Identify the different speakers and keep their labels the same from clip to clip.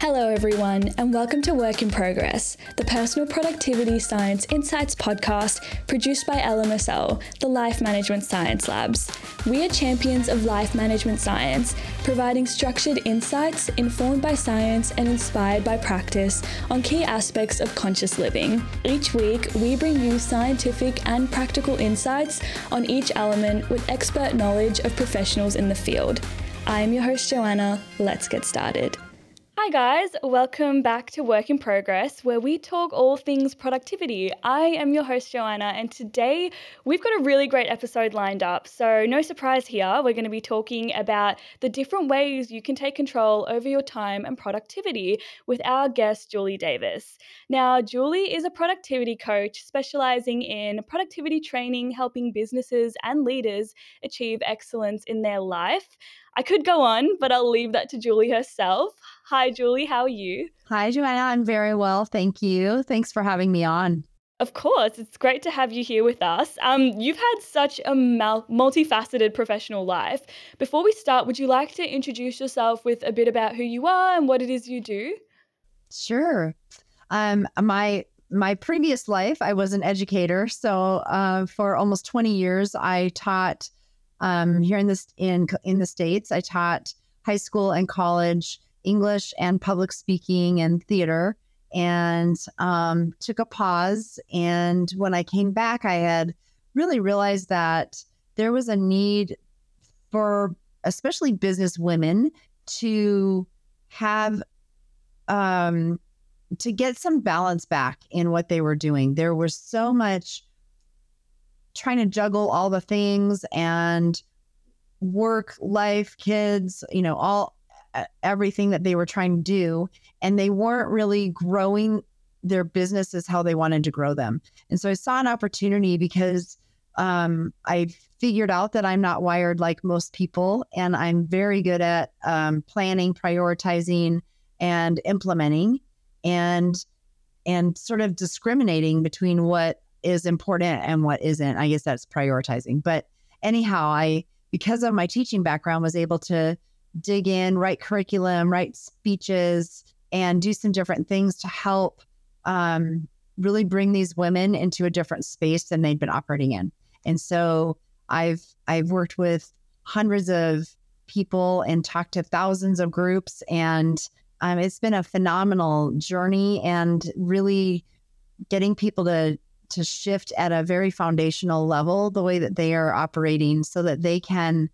Speaker 1: Hello, everyone, and welcome to Work in Progress, the Personal Productivity Science Insights podcast produced by LMSL, the Life Management Science Labs. We are champions of life management science, providing structured insights informed by science and inspired by practice on key aspects of conscious living. Each week, we bring you scientific and practical insights on each element with expert knowledge of professionals in the field. I am your host, Joanna. Let's get started. Hi, guys. Welcome back to Work in Progress, where we talk all things productivity. I am your host, Joanna, and today we've got a really great episode lined up. So, no surprise here, we're going to be talking about the different ways you can take control over your time and productivity with our guest, Julie Davis. Now, Julie is a productivity coach specializing in productivity training, helping businesses and leaders achieve excellence in their life. I could go on, but I'll leave that to Julie herself. Hi, Julie. How are you?
Speaker 2: Hi, Joanna. I'm very well. Thank you. Thanks for having me on.
Speaker 1: Of course, it's great to have you here with us. Um, you've had such a mal- multifaceted professional life. Before we start, would you like to introduce yourself with a bit about who you are and what it is you do?
Speaker 2: Sure. Um, my my previous life, I was an educator. So uh, for almost 20 years, I taught um, here in this in in the states. I taught high school and college English and public speaking and theater, and um, took a pause. And when I came back, I had really realized that there was a need for especially business women to have um, to get some balance back in what they were doing. There was so much trying to juggle all the things and work, life, kids, you know, all everything that they were trying to do and they weren't really growing their businesses how they wanted to grow them. And so I saw an opportunity because um, I figured out that I'm not wired like most people, and I'm very good at um, planning, prioritizing, and implementing, and and sort of discriminating between what is important and what isn't. I guess that's prioritizing. But anyhow, I because of my teaching background was able to dig in, write curriculum, write speeches, and do some different things to help um, really bring these women into a different space than they'd been operating in. And so I've I've worked with hundreds of people and talked to thousands of groups, and um, it's been a phenomenal journey and really getting people to to shift at a very foundational level the way that they are operating so that they can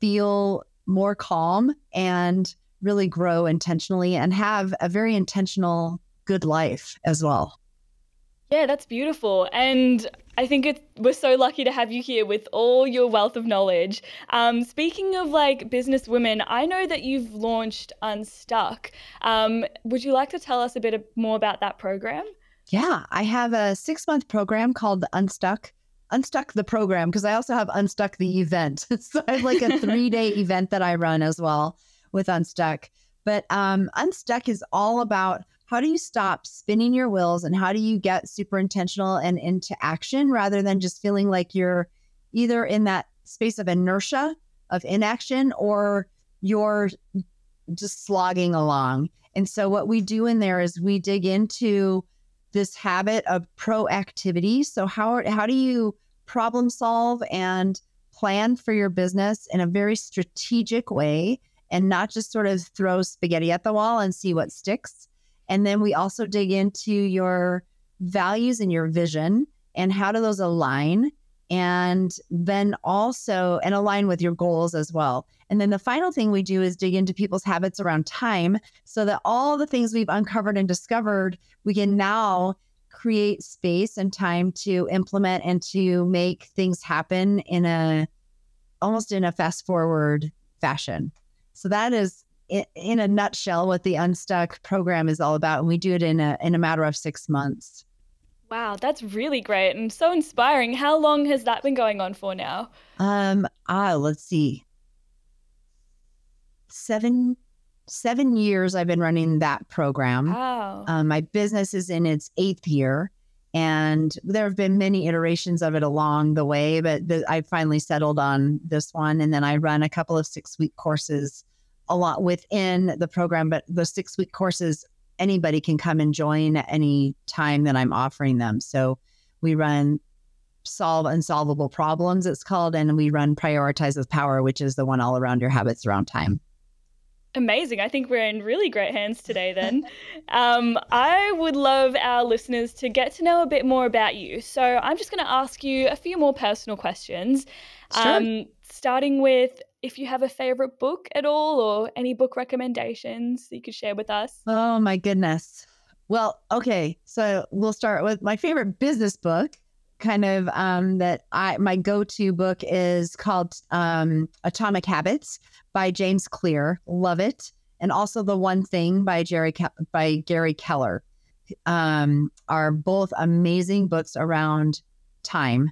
Speaker 2: feel more calm and really grow intentionally and have a very intentional good life as well.
Speaker 1: Yeah, that's beautiful. And I think it, we're so lucky to have you here with all your wealth of knowledge. Um, speaking of like business women, I know that you've launched Unstuck. Um, would you like to tell us a bit more about that program?
Speaker 2: Yeah, I have a six month program called Unstuck. Unstuck the program because I also have Unstuck the event. so I have like a three day event that I run as well with Unstuck. But um, Unstuck is all about how do you stop spinning your wheels and how do you get super intentional and into action rather than just feeling like you're either in that space of inertia of inaction or you're just slogging along. And so what we do in there is we dig into this habit of proactivity. So how how do you problem solve and plan for your business in a very strategic way and not just sort of throw spaghetti at the wall and see what sticks. And then we also dig into your values and your vision and how do those align and then also and align with your goals as well. And then the final thing we do is dig into people's habits around time so that all the things we've uncovered and discovered, we can now create space and time to implement and to make things happen in a almost in a fast forward fashion. So that is in a nutshell what the Unstuck program is all about. And we do it in a in a matter of six months.
Speaker 1: Wow, that's really great and so inspiring. How long has that been going on for now?
Speaker 2: Um, ah, let's see. Seven seven years I've been running that program.
Speaker 1: Wow.
Speaker 2: Um, my business is in its eighth year, and there have been many iterations of it along the way, but the, I finally settled on this one. And then I run a couple of six week courses a lot within the program, but the six week courses, anybody can come and join at any time that I'm offering them. So we run solve unsolvable problems, it's called, and we run prioritize with power, which is the one all around your habits around time.
Speaker 1: Amazing. I think we're in really great hands today, then. um, I would love our listeners to get to know a bit more about you. So I'm just going to ask you a few more personal questions.
Speaker 2: Sure.
Speaker 1: Um, starting with if you have a favorite book at all or any book recommendations you could share with us.
Speaker 2: Oh, my goodness. Well, okay. So we'll start with my favorite business book. Kind of um, that I my go to book is called um, Atomic Habits by James Clear. Love it. And also The One Thing by Jerry Ke- by Gary Keller um, are both amazing books around time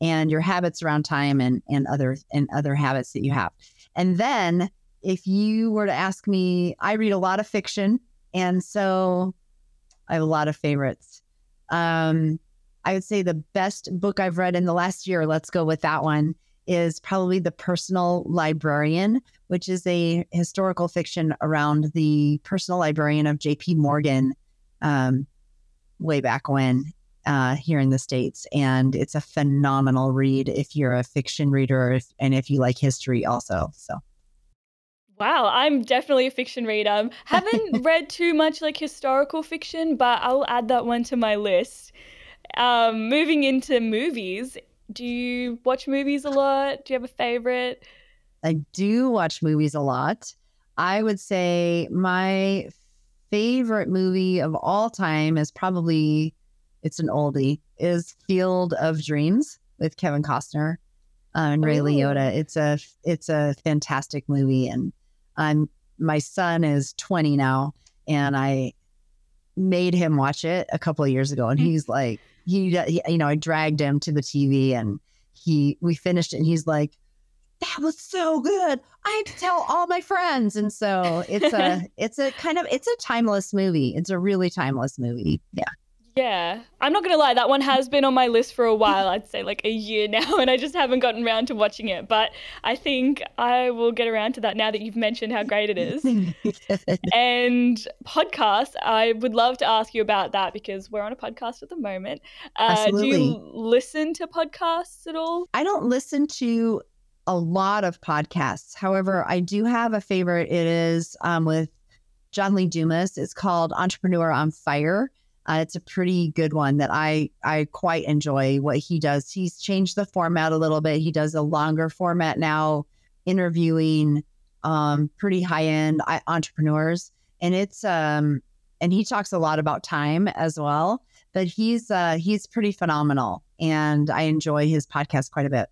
Speaker 2: and your habits around time and and other and other habits that you have. And then if you were to ask me, I read a lot of fiction, and so I have a lot of favorites. Um, I would say the best book I've read in the last year, let's go with that one, is probably The Personal Librarian, which is a historical fiction around the personal librarian of J.P. Morgan um, way back when uh, here in the States. And it's a phenomenal read if you're a fiction reader if, and if you like history also. So.
Speaker 1: Wow, I'm definitely a fiction reader. Haven't read too much like historical fiction, but I'll add that one to my list. Um, moving into movies, do you watch movies a lot? Do you have a favorite?
Speaker 2: I do watch movies a lot. I would say my favorite movie of all time is probably it's an oldie is Field of Dreams with Kevin Costner uh, and Ray
Speaker 1: Ooh.
Speaker 2: Liotta. It's a it's a fantastic movie, and I'm my son is 20 now, and I made him watch it a couple of years ago, and he's like he, he you know I dragged him to the TV and he we finished it, and he's like. That was so good. I had to tell all my friends, and so it's a it's a kind of it's a timeless movie. It's a really timeless movie. Yeah.
Speaker 1: Yeah, I'm not gonna lie, that one has been on my list for a while. I'd say like a year now, and I just haven't gotten around to watching it. But I think I will get around to that now that you've mentioned how great it is. and podcasts, I would love to ask you about that because we're on a podcast at the moment. Uh, do you listen to podcasts at all?
Speaker 2: I don't listen to a lot of podcasts. However, I do have a favorite. It is um, with John Lee Dumas. It's called Entrepreneur on Fire. Uh, it's a pretty good one that I I quite enjoy what he does. He's changed the format a little bit. He does a longer format now, interviewing um, pretty high end entrepreneurs, and it's um and he talks a lot about time as well. But he's uh, he's pretty phenomenal, and I enjoy his podcast quite a bit.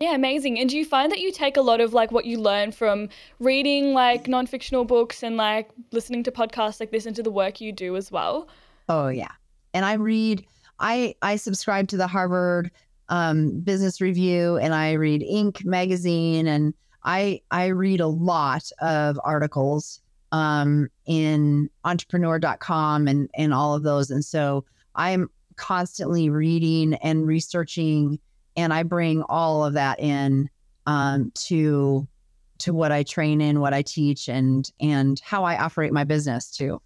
Speaker 1: Yeah, amazing. And do you find that you take a lot of like what you learn from reading like non-fictional books and like listening to podcasts like this into the work you do as well?
Speaker 2: Oh yeah. And I read I I subscribe to the Harvard um, Business Review and I read Inc. magazine and I I read a lot of articles um, in entrepreneur.com and and all of those and so I'm constantly reading and researching and I bring all of that in um, to to what I train in, what I teach and and how I operate my business too.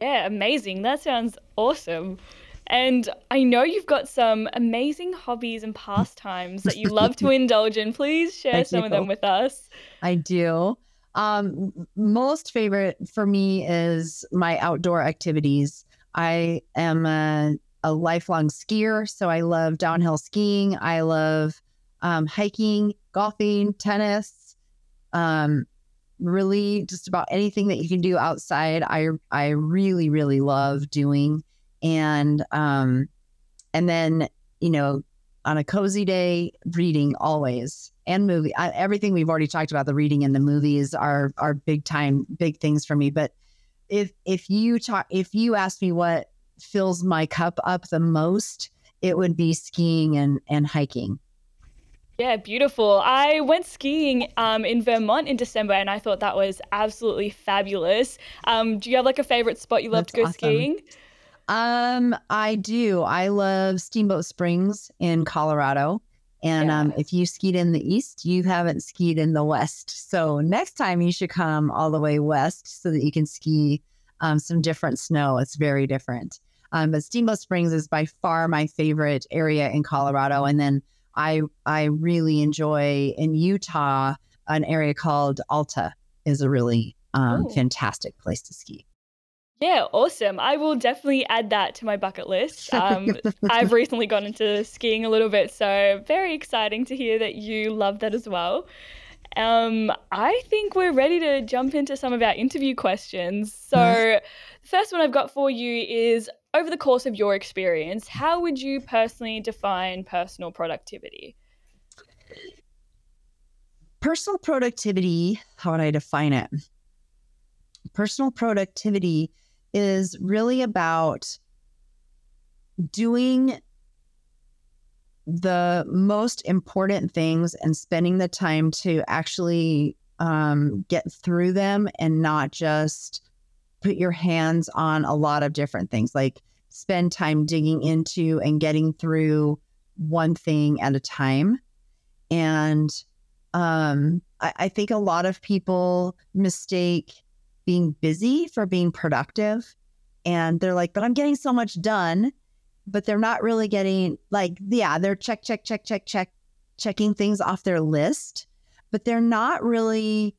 Speaker 1: Yeah, amazing. That sounds awesome. And I know you've got some amazing hobbies and pastimes that you love to indulge in. Please share some of them with us.
Speaker 2: I do. Um, most favorite for me is my outdoor activities. I am a, a lifelong skier, so I love downhill skiing. I love um, hiking, golfing, tennis. Um, really, just about anything that you can do outside. I I really really love doing, and um, and then you know on a cozy day, reading always and movie. I, everything we've already talked about, the reading and the movies are are big time, big things for me. But if if you talk, if you ask me what fills my cup up the most, it would be skiing and, and hiking.
Speaker 1: Yeah, beautiful. I went skiing um, in Vermont in December and I thought that was absolutely fabulous. Um, do you have like a favorite spot you love That's to go awesome. skiing?
Speaker 2: Um, I do. I love Steamboat Springs in Colorado. And yeah. um, if you skied in the east, you haven't skied in the west. So next time you should come all the way west so that you can ski um, some different snow. It's very different. Um, but Steamboat Springs is by far my favorite area in Colorado. And then I I really enjoy in Utah an area called Alta is a really um, fantastic place to ski.
Speaker 1: Yeah, awesome. I will definitely add that to my bucket list. Um, I've recently gone into skiing a little bit, so very exciting to hear that you love that as well. Um, I think we're ready to jump into some of our interview questions. So, the first one I've got for you is over the course of your experience, how would you personally define personal productivity?
Speaker 2: Personal productivity, how would I define it? Personal productivity is really about doing the most important things and spending the time to actually um, get through them and not just put your hands on a lot of different things, like spend time digging into and getting through one thing at a time. And um, I, I think a lot of people mistake being busy for being productive. And they're like, but I'm getting so much done, but they're not really getting like, yeah, they're check, check, check, check, check, checking things off their list, but they're not really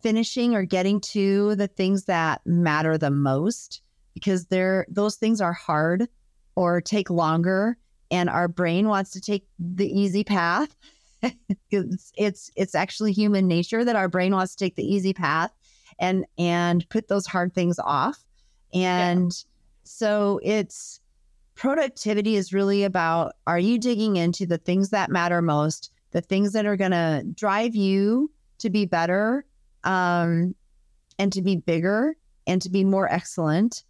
Speaker 2: finishing or getting to the things that matter the most because they're those things are hard or take longer and our brain wants to take the easy path it's, it's it's actually human nature that our brain wants to take the easy path and and put those hard things off and yeah. so it's productivity is really about are you digging into the things that matter most the things that are going to drive you to be better um, and to be bigger and to be more excellent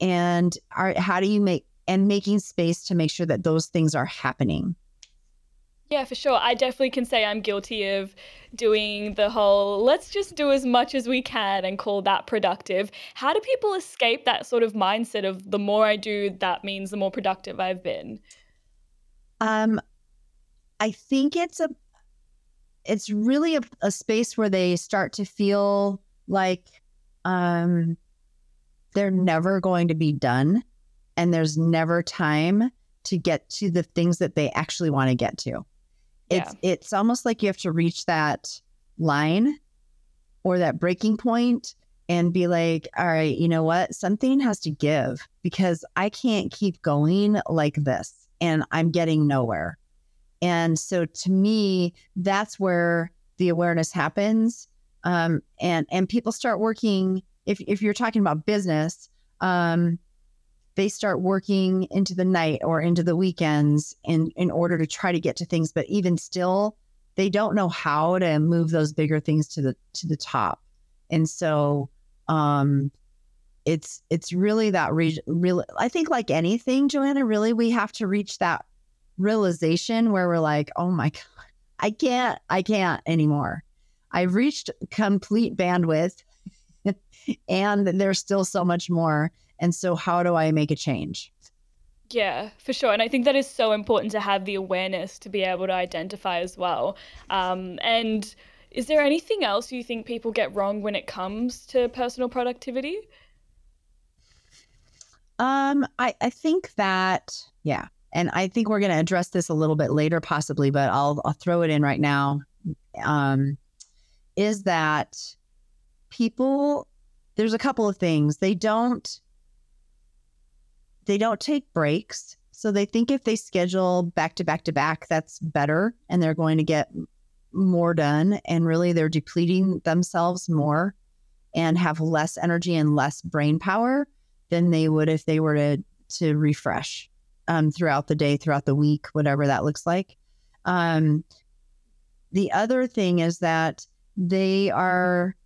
Speaker 2: and are, how do you make and making space to make sure that those things are happening
Speaker 1: yeah, for sure. I definitely can say I'm guilty of doing the whole let's just do as much as we can and call that productive. How do people escape that sort of mindset of the more I do, that means the more productive I've been?
Speaker 2: Um I think it's a it's really a, a space where they start to feel like um, they're never going to be done and there's never time to get to the things that they actually want to get to. It's yeah. it's almost like you have to reach that line or that breaking point and be like, all right, you know what? Something has to give because I can't keep going like this and I'm getting nowhere. And so to me, that's where the awareness happens. Um, and and people start working. If if you're talking about business, um, they start working into the night or into the weekends in in order to try to get to things. But even still, they don't know how to move those bigger things to the to the top. And so, um, it's it's really that region. Really, I think like anything, Joanna. Really, we have to reach that realization where we're like, oh my God, I can't, I can't anymore. I've reached complete bandwidth and there's still so much more. And so, how do I make a change?
Speaker 1: Yeah, for sure. And I think that is so important to have the awareness to be able to identify as well. Um, and is there anything else you think people get wrong when it comes to personal productivity?
Speaker 2: Um, I, I think that, yeah, and I think we're going to address this a little bit later, possibly, but I'll I'll throw it in right now. Um, is that people? There's a couple of things they don't they don't take breaks, so they think if they schedule back to back to back, that's better, and they're going to get more done. And really, they're depleting themselves more and have less energy and less brain power than they would if they were to to refresh um, throughout the day, throughout the week, whatever that looks like. Um, the other thing is that they are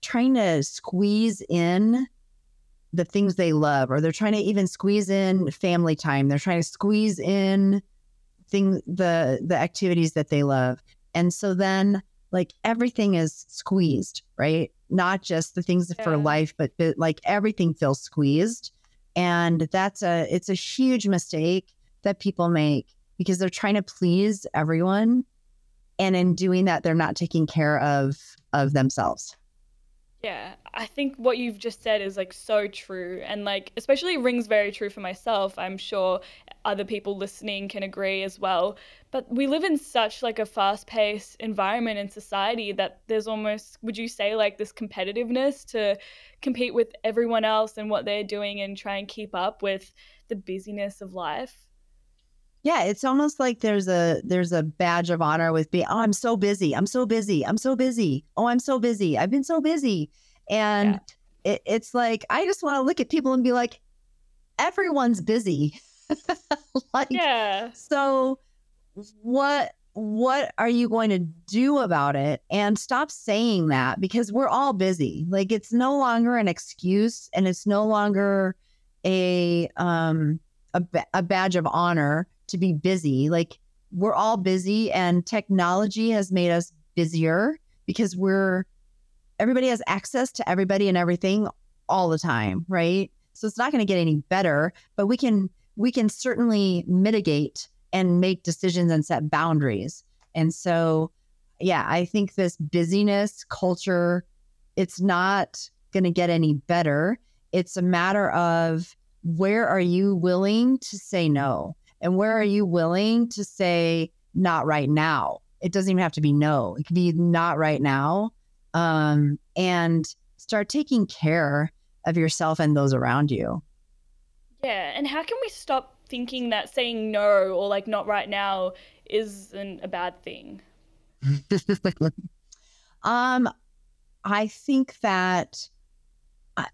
Speaker 2: trying to squeeze in the things they love or they're trying to even squeeze in family time they're trying to squeeze in thing the the activities that they love and so then like everything is squeezed right not just the things yeah. for life but, but like everything feels squeezed and that's a it's a huge mistake that people make because they're trying to please everyone. And in doing that they're not taking care of of themselves.
Speaker 1: Yeah, I think what you've just said is like so true. And like especially rings very true for myself. I'm sure other people listening can agree as well. But we live in such like a fast-paced environment in society that there's almost would you say like this competitiveness to compete with everyone else and what they're doing and try and keep up with the busyness of life?
Speaker 2: Yeah, it's almost like there's a there's a badge of honor with being, oh, I'm so busy. I'm so busy. I'm so busy. Oh, I'm so busy. I've been so busy. And yeah. it, it's like I just want to look at people and be like, everyone's busy. like yeah. so what what are you going to do about it and stop saying that because we're all busy like it's no longer an excuse and it's no longer a um a, a badge of honor to be busy. Like we're all busy and technology has made us busier because we're everybody has access to everybody and everything all the time, right? So it's not going to get any better, but we can we can certainly mitigate and make decisions and set boundaries. And so yeah, I think this busyness culture it's not going to get any better. It's a matter of where are you willing to say no? And where are you willing to say, not right now? It doesn't even have to be no, it could be not right now. Um, and start taking care of yourself and those around you.
Speaker 1: Yeah. And how can we stop thinking that saying no or like not right now isn't a bad thing?
Speaker 2: um, I think that I,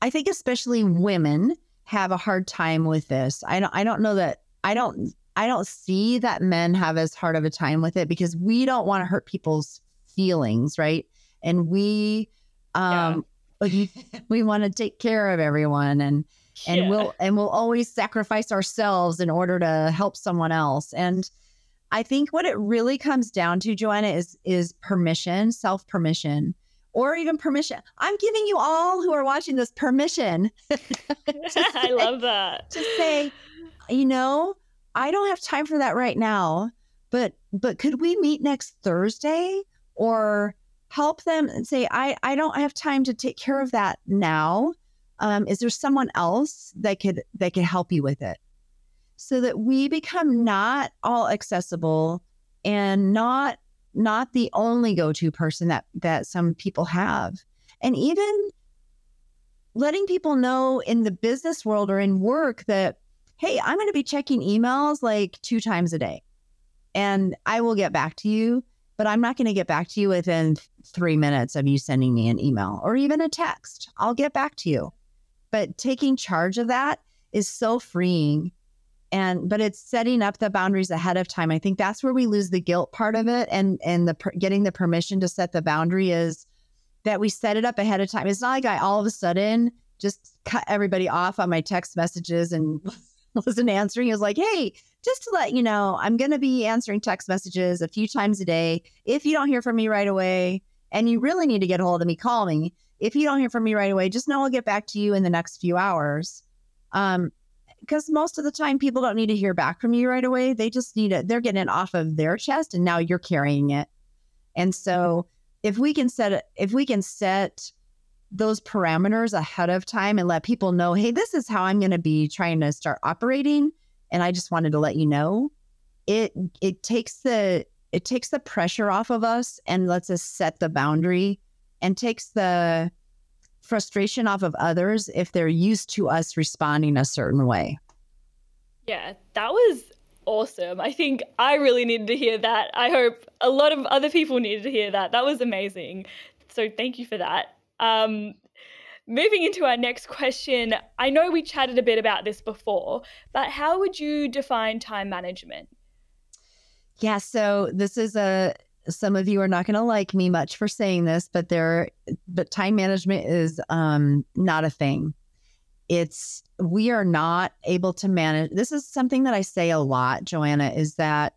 Speaker 2: I think especially women have a hard time with this. I don't I don't know that I don't I don't see that men have as hard of a time with it because we don't want to hurt people's feelings, right? And we um yeah. we want to take care of everyone and and yeah. we'll and we'll always sacrifice ourselves in order to help someone else. And I think what it really comes down to, Joanna, is is permission, self permission or even permission. I'm giving you all who are watching this permission.
Speaker 1: say, I love that.
Speaker 2: To say, you know, I don't have time for that right now, but but could we meet next Thursday or help them and say I I don't have time to take care of that now. Um, is there someone else that could that could help you with it? So that we become not all accessible and not not the only go-to person that that some people have. And even letting people know in the business world or in work that hey, I'm going to be checking emails like two times a day. And I will get back to you, but I'm not going to get back to you within 3 minutes of you sending me an email or even a text. I'll get back to you. But taking charge of that is so freeing. And but it's setting up the boundaries ahead of time. I think that's where we lose the guilt part of it. And and the getting the permission to set the boundary is that we set it up ahead of time. It's not like i all of a sudden just cut everybody off on my text messages and wasn't answering. It was like hey just to let you know i'm going to be answering text messages a few times a day. If you don't hear from me right away and you really need to get a hold of me call me if you don't hear from me right away just know i'll get back to you in the next few hours um, because most of the time people don't need to hear back from you right away. They just need it. They're getting it off of their chest and now you're carrying it. And so if we can set if we can set those parameters ahead of time and let people know, hey, this is how I'm going to be trying to start operating. And I just wanted to let you know, it it takes the it takes the pressure off of us and lets us set the boundary and takes the frustration off of others if they're used to us responding a certain way.
Speaker 1: Yeah, that was awesome. I think I really needed to hear that. I hope a lot of other people needed to hear that. That was amazing. So thank you for that. Um, moving into our next question, I know we chatted a bit about this before, but how would you define time management?
Speaker 2: Yeah, so this is a some of you are not going to like me much for saying this, but there, but time management is um, not a thing. It's we are not able to manage. This is something that I say a lot, Joanna, is that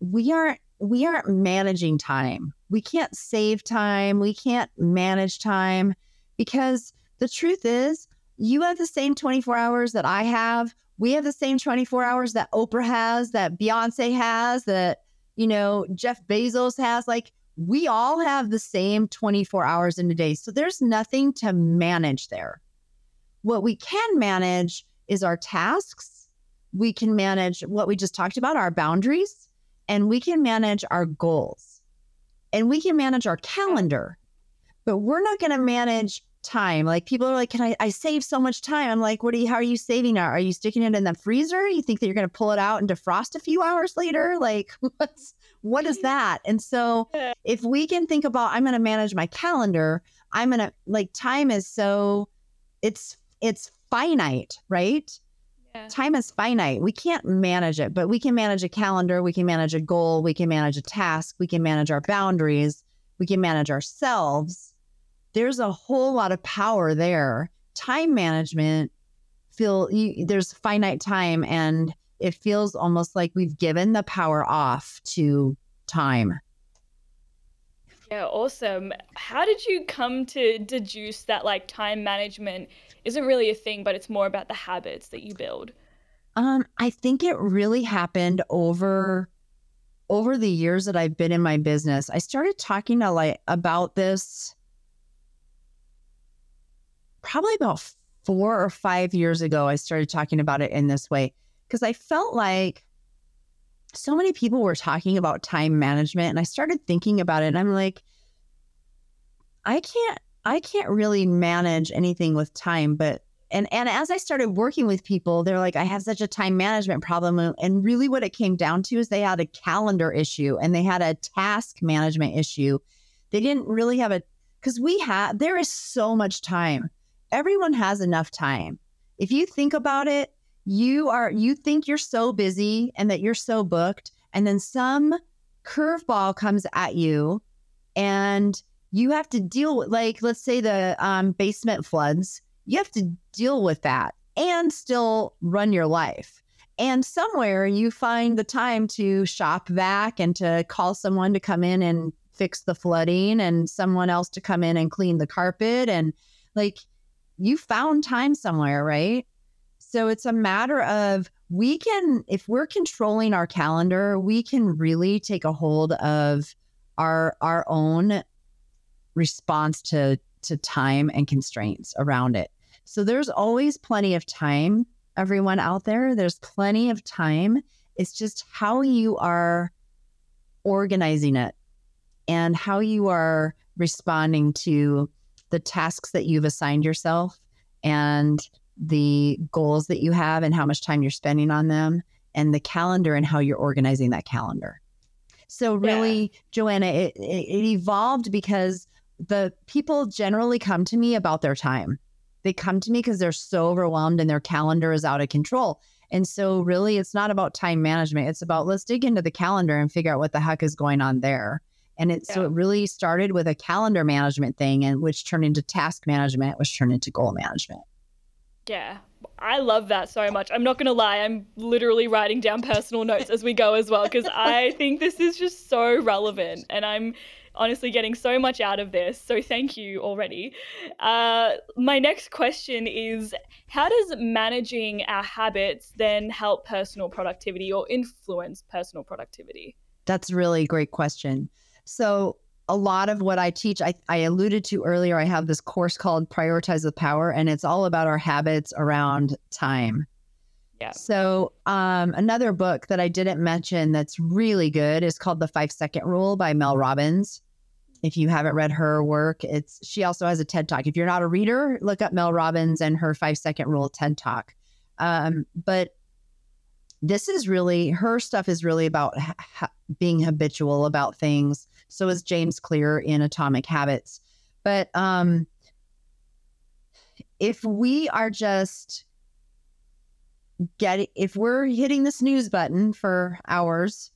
Speaker 2: we aren't we aren't managing time. We can't save time. We can't manage time because the truth is, you have the same 24 hours that I have. We have the same 24 hours that Oprah has, that Beyonce has, that you know, Jeff Bezos has. Like, we all have the same 24 hours in a day. So there's nothing to manage there. What we can manage is our tasks. We can manage what we just talked about, our boundaries, and we can manage our goals. And we can manage our calendar. But we're not going to manage time. Like people are like, can I, I save so much time? I'm like, what are you, how are you saving it? Are you sticking it in the freezer? You think that you're going to pull it out and defrost a few hours later? Like what's, what is that? And so if we can think about, I'm going to manage my calendar, I'm going to like time is so it's, it's finite, right? Yeah. Time is finite. We can't manage it, but we can manage a calendar. We can manage a goal. We can manage a task. We can manage our boundaries. We can manage ourselves there's a whole lot of power there. Time management feel you, there's finite time and it feels almost like we've given the power off to time.
Speaker 1: Yeah, awesome. How did you come to deduce that like time management isn't really a thing, but it's more about the habits that you build?
Speaker 2: Um, I think it really happened over over the years that I've been in my business. I started talking to like about this probably about four or five years ago, I started talking about it in this way because I felt like so many people were talking about time management and I started thinking about it and I'm like, I can't, I can't really manage anything with time, but and and as I started working with people, they're like, I have such a time management problem. And really what it came down to is they had a calendar issue and they had a task management issue. They didn't really have a because we have there is so much time everyone has enough time. If you think about it, you are you think you're so busy and that you're so booked and then some curveball comes at you and you have to deal with like let's say the um, basement floods you have to deal with that and still run your life and somewhere you find the time to shop vac and to call someone to come in and fix the flooding and someone else to come in and clean the carpet and like you found time somewhere, right? So it's a matter of we can, if we're controlling our calendar, we can really take a hold of our our own response to to time and constraints around it. So there's always plenty of time, everyone out there. There's plenty of time. It's just how you are organizing it and how you are responding to the tasks that you've assigned yourself and the goals that you have and how much time you're spending on them and the calendar and how you're organizing that calendar. So really, yeah. Joanna, it, it, it evolved because the people generally come to me about their time. They come to me because they're so overwhelmed and their calendar is out of control. And so, really, it's not about time management. It's about let's dig into the calendar and figure out what the heck is going on there. And it yeah. so it really started with a calendar management thing and which turned into task management, which turned into goal management.
Speaker 1: Yeah. I love that so much. I'm not going to lie, I'm literally writing down personal notes as we go as well because I think this is just so relevant and I'm honestly getting so much out of this. So thank you already. Uh, my next question is How does managing our habits then help personal productivity or influence personal productivity?
Speaker 2: That's really great question. So a lot of what I teach, I, I alluded to earlier, I have this course called Prioritize with Power, and it's all about our habits around time. Yeah. So um, another book that I didn't mention that's really good is called The Five Second Rule by Mel Robbins. If you haven't read her work, it's she also has a TED Talk. If you're not a reader, look up Mel Robbins and her Five Second Rule TED Talk. Um, but this is really her stuff is really about ha- being habitual about things so is James Clear in Atomic Habits. But um, if we are just getting, if we're hitting the snooze button for hours,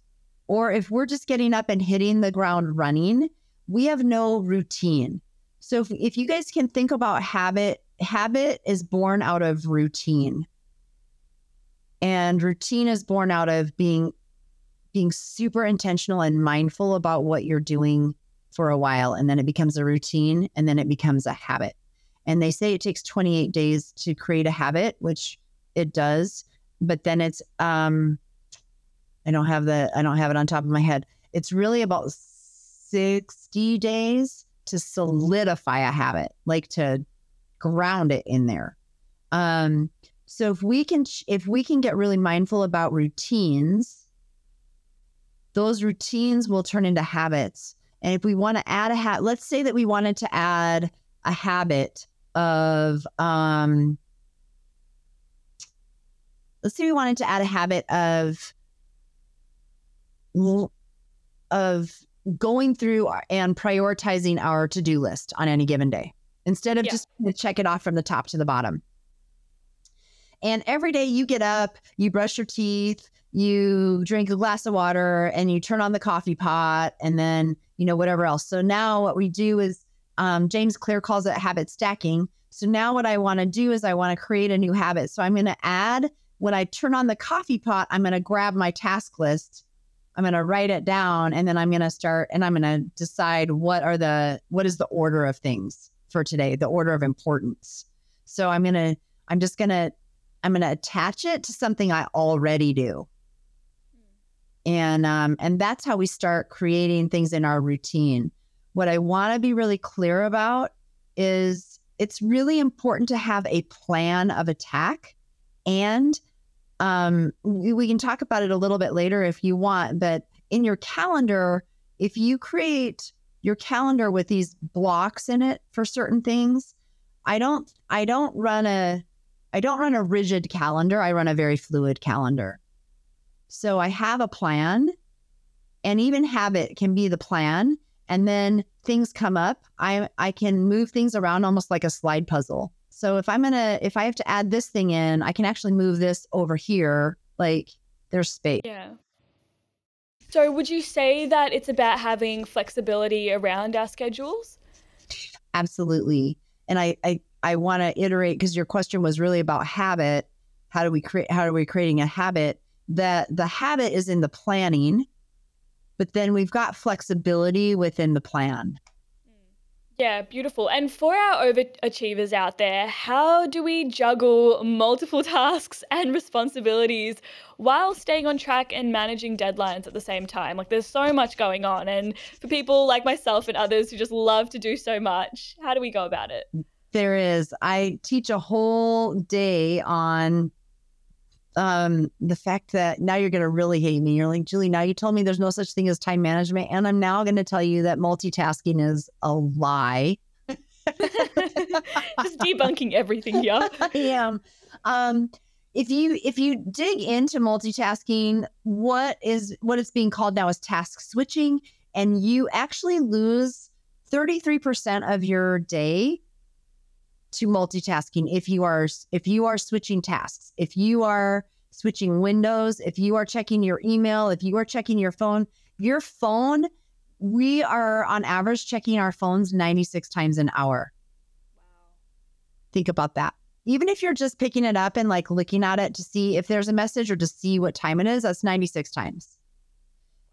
Speaker 2: or if we're just getting up and hitting the ground running, we have no routine. So if, if you guys can think about habit, habit is born out of routine. And routine is born out of being being super intentional and mindful about what you're doing for a while and then it becomes a routine and then it becomes a habit. And they say it takes 28 days to create a habit, which it does, but then it's um I don't have the I don't have it on top of my head. It's really about 60 days to solidify a habit, like to ground it in there. Um so if we can if we can get really mindful about routines, those routines will turn into habits. And if we want to add a hat, let's say that we wanted to add a habit of um let's say we wanted to add a habit of of going through and prioritizing our to-do list on any given day instead of yeah. just check it off from the top to the bottom. And every day you get up, you brush your teeth, you drink a glass of water, and you turn on the coffee pot, and then you know whatever else. So now what we do is um, James Clear calls it habit stacking. So now what I want to do is I want to create a new habit. So I'm going to add when I turn on the coffee pot, I'm going to grab my task list. I'm going to write it down and then I'm going to start and I'm going to decide what are the what is the order of things for today, the order of importance. So I'm going to I'm just going to I'm going to attach it to something I already do. And um and that's how we start creating things in our routine. What I want to be really clear about is it's really important to have a plan of attack and um, we, we can talk about it a little bit later if you want, but in your calendar, if you create your calendar with these blocks in it for certain things, I don't I don't run a I don't run a rigid calendar. I run a very fluid calendar. So I have a plan and even habit can be the plan and then things come up. I I can move things around almost like a slide puzzle. So if I'm gonna, if I have to add this thing in, I can actually move this over here. Like there's space.
Speaker 1: Yeah. So would you say that it's about having flexibility around our schedules?
Speaker 2: Absolutely. And I, I, I want to iterate because your question was really about habit. How do we create? How are we creating a habit? That the habit is in the planning, but then we've got flexibility within the plan. Mm.
Speaker 1: Yeah, beautiful. And for our overachievers out there, how do we juggle multiple tasks and responsibilities while staying on track and managing deadlines at the same time? Like, there's so much going on. And for people like myself and others who just love to do so much, how do we go about it?
Speaker 2: Mm, There is. I teach a whole day on um the fact that now you're going to really hate me. You're like julie now you told me there's no such thing as time management and i'm now going to tell you that multitasking is a lie.
Speaker 1: Just debunking everything yeah.
Speaker 2: I am. Um if you if you dig into multitasking what is what it's being called now is task switching and you actually lose 33% of your day to multitasking. If you are if you are switching tasks if you are switching windows if you are checking your email if you are checking your phone your phone we are on average checking our phones 96 times an hour. Wow. Think about that. Even if you're just picking it up and like looking at it to see if there's a message or to see what time it is that's 96 times.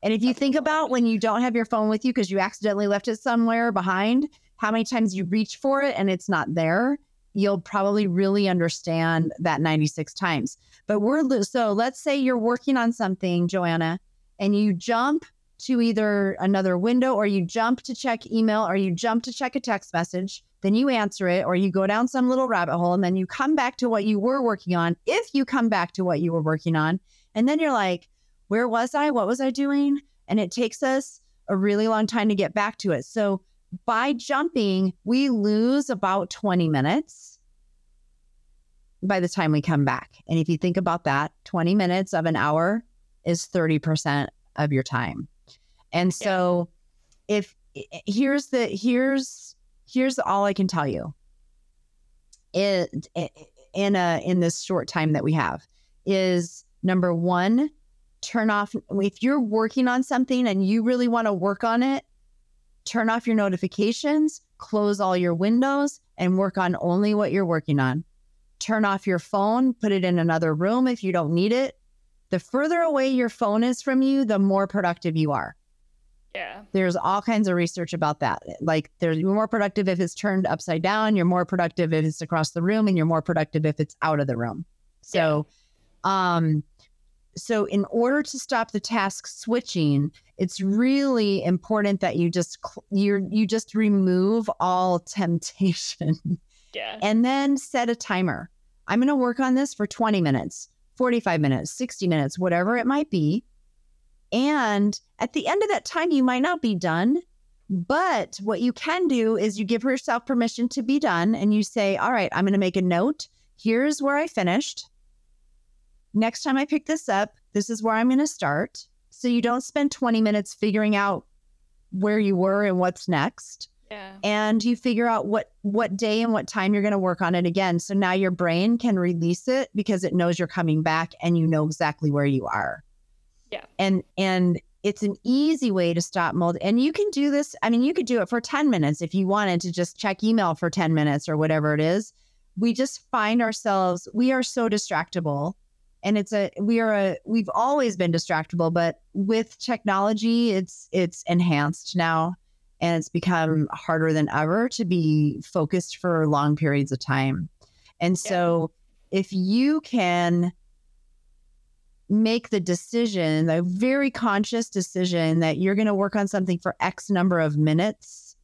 Speaker 2: And if you think about when you don't have your phone with you because you accidentally left it somewhere behind how many times you reach for it and it's not there, you'll probably really understand that 96 times. But we're so let's say you're working on something, Joanna, and you jump to either another window or you jump to check email or you jump to check a text message, then you answer it or you go down some little rabbit hole and then you come back to what you were working on. If you come back to what you were working on, and then you're like, where was I? What was I doing? And it takes us a really long time to get back to it. So by jumping, we lose about 20 minutes by the time we come back. And if you think about that, 20 minutes of an hour is 30% of your time. And so yeah. if here's the here's here's all I can tell you. It, in a in this short time that we have is number 1 turn off if you're working on something and you really want to work on it, turn off your notifications, close all your windows, and work on only what you're working on. Turn off your phone, put it in another room if you don't need it. The further away your phone is from you, the more productive you are.
Speaker 1: Yeah.
Speaker 2: There's all kinds of research about that. Like there's you're more productive if it's turned upside down, you're more productive if it's across the room, and you're more productive if it's out of the room. So yeah. um so in order to stop the task switching, it's really important that you just you you just remove all temptation.
Speaker 1: Yeah.
Speaker 2: And then set a timer. I'm going to work on this for 20 minutes, 45 minutes, 60 minutes, whatever it might be. And at the end of that time, you might not be done. But what you can do is you give yourself permission to be done and you say, All right, I'm going to make a note. Here's where I finished. Next time I pick this up, this is where I'm going to start. So you don't spend 20 minutes figuring out where you were and what's next.
Speaker 1: Yeah.
Speaker 2: And you figure out what what day and what time you're going to work on it again. So now your brain can release it because it knows you're coming back and you know exactly where you are.
Speaker 1: Yeah.
Speaker 2: And and it's an easy way to stop mold. And you can do this. I mean, you could do it for 10 minutes if you wanted to just check email for 10 minutes or whatever it is. We just find ourselves, we are so distractible. And it's a we are a we've always been distractible, but with technology, it's it's enhanced now and it's become mm-hmm. harder than ever to be focused for long periods of time. And so yeah. if you can make the decision, a very conscious decision that you're going to work on something for X number of minutes,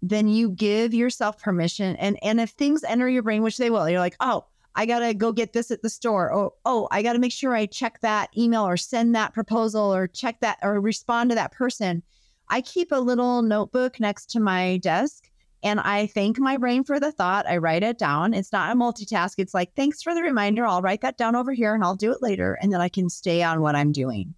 Speaker 2: then you give yourself permission. And and if things enter your brain, which they will, you're like, oh, I gotta go get this at the store. Oh, oh, I gotta make sure I check that email or send that proposal or check that or respond to that person. I keep a little notebook next to my desk and I thank my brain for the thought. I write it down. It's not a multitask. It's like, thanks for the reminder. I'll write that down over here and I'll do it later. And then I can stay on what I'm doing.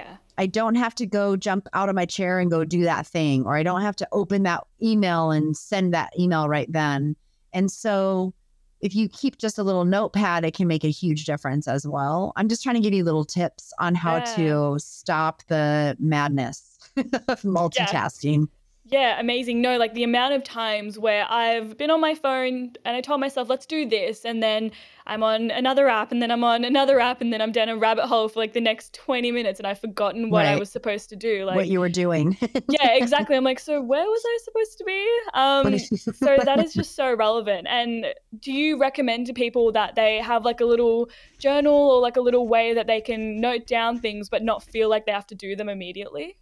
Speaker 1: Yeah.
Speaker 2: I don't have to go jump out of my chair and go do that thing, or I don't have to open that email and send that email right then. And so if you keep just a little notepad, it can make a huge difference as well. I'm just trying to give you little tips on how yeah. to stop the madness of multitasking.
Speaker 1: Yeah. Amazing. No, like the amount of times where I've been on my phone and I told myself, let's do this. And then I'm on another app and then I'm on another app and then I'm down a rabbit hole for like the next 20 minutes and I've forgotten what right. I was supposed to do. Like
Speaker 2: what you were doing.
Speaker 1: yeah, exactly. I'm like, so where was I supposed to be? Um, so that is just so relevant. And do you recommend to people that they have like a little journal or like a little way that they can note down things but not feel like they have to do them immediately?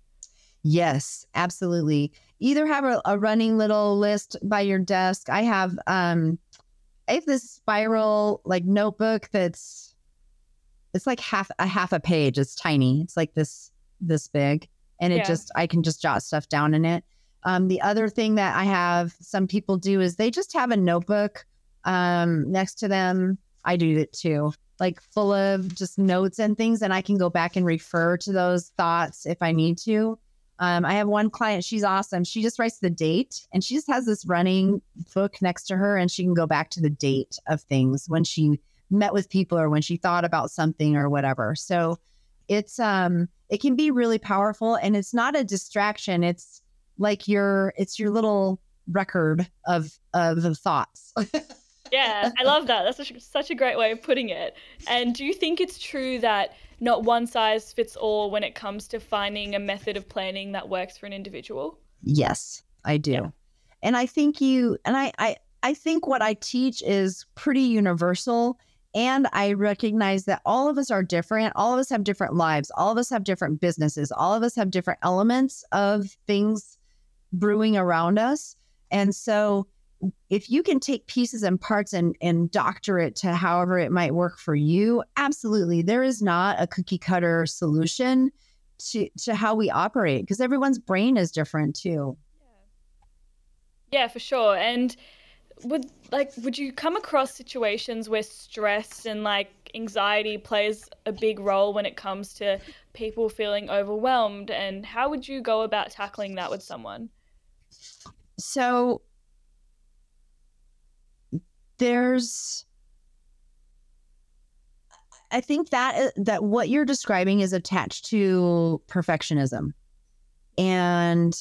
Speaker 2: Yes, absolutely. Either have a, a, running little list by your desk. I have um I have this spiral like notebook that's it's like half a half a page. It's tiny. It's like this this big. And it yeah. just I can just jot stuff down in it. Um the other thing that I have some people do is they just have a notebook um next to them. I do it too like full of just notes and things and I can go back and refer to those thoughts if I need to. Um, I have one client, she's awesome. She just writes the date and she just has this running book next to her and she can go back to the date of things when she met with people or when she thought about something or whatever. So it's um it can be really powerful and it's not a distraction. It's like your it's your little record of of thoughts.
Speaker 1: yeah, I love that. That's such, such a great way of putting it. And do you think it's true that not one size fits all when it comes to finding a method of planning that works for an individual?
Speaker 2: Yes, I do. Yeah. And I think you and I, I I think what I teach is pretty universal. And I recognize that all of us are different. All of us have different lives. All of us have different businesses. All of us have different elements of things brewing around us. And so if you can take pieces and parts and, and doctor it to however it might work for you, absolutely. There is not a cookie cutter solution to, to how we operate because everyone's brain is different too.
Speaker 1: Yeah. yeah, for sure. And would like would you come across situations where stress and like anxiety plays a big role when it comes to people feeling overwhelmed and how would you go about tackling that with someone?
Speaker 2: So there's I think that that what you're describing is attached to perfectionism. And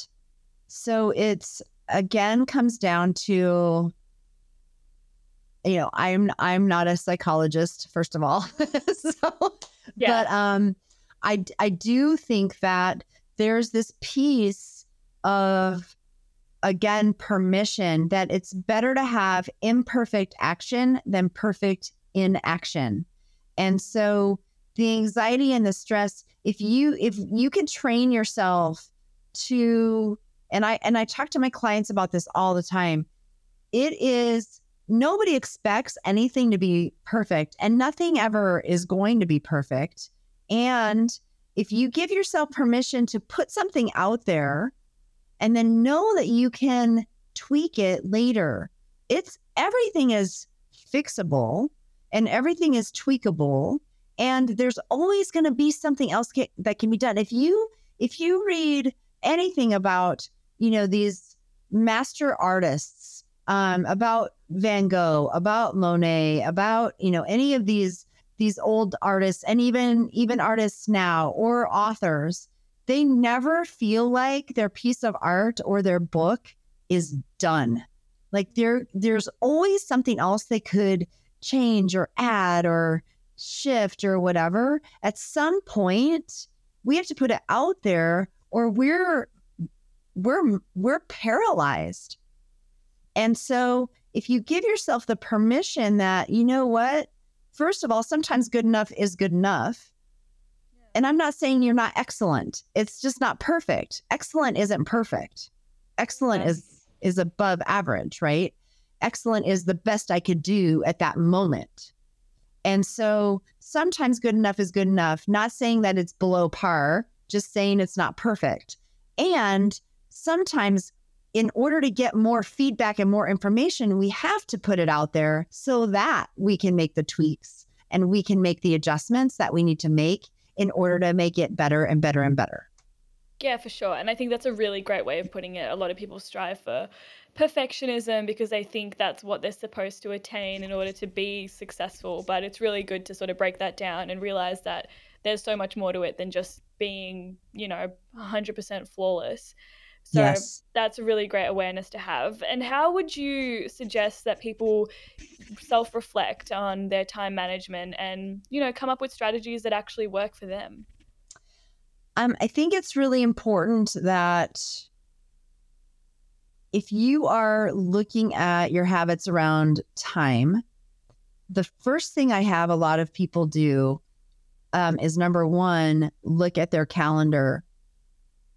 Speaker 2: so it's again comes down to you know, I'm I'm not a psychologist first of all. so yeah. but um I I do think that there's this piece of again permission that it's better to have imperfect action than perfect inaction. And so the anxiety and the stress, if you if you can train yourself to and I and I talk to my clients about this all the time, it is nobody expects anything to be perfect and nothing ever is going to be perfect. And if you give yourself permission to put something out there and then know that you can tweak it later, it's everything is fixable and everything is tweakable and there's always going to be something else that can be done. If you if you read anything about you know these master artists um, about van gogh about monet about you know any of these these old artists and even even artists now or authors they never feel like their piece of art or their book is done like there there's always something else they could change or add or shift or whatever, at some point we have to put it out there or we're we're we're paralyzed. And so if you give yourself the permission that, you know what, first of all, sometimes good enough is good enough. And I'm not saying you're not excellent. It's just not perfect. Excellent isn't perfect. Excellent yes. is is above average, right? excellent is the best I could do at that moment. And so sometimes good enough is good enough, not saying that it's below par, just saying it's not perfect. And sometimes, in order to get more feedback and more information, we have to put it out there so that we can make the tweaks and we can make the adjustments that we need to make in order to make it better and better and better.
Speaker 1: Yeah, for sure. And I think that's a really great way of putting it. A lot of people strive for perfectionism because they think that's what they're supposed to attain in order to be successful. But it's really good to sort of break that down and realize that there's so much more to it than just being, you know, 100% flawless. So yes. that's a really great awareness to have. And how would you suggest that people self reflect on their time management and, you know, come up with strategies that actually work for them?
Speaker 2: Um, I think it's really important that if you are looking at your habits around time, the first thing I have a lot of people do um, is number one, look at their calendar.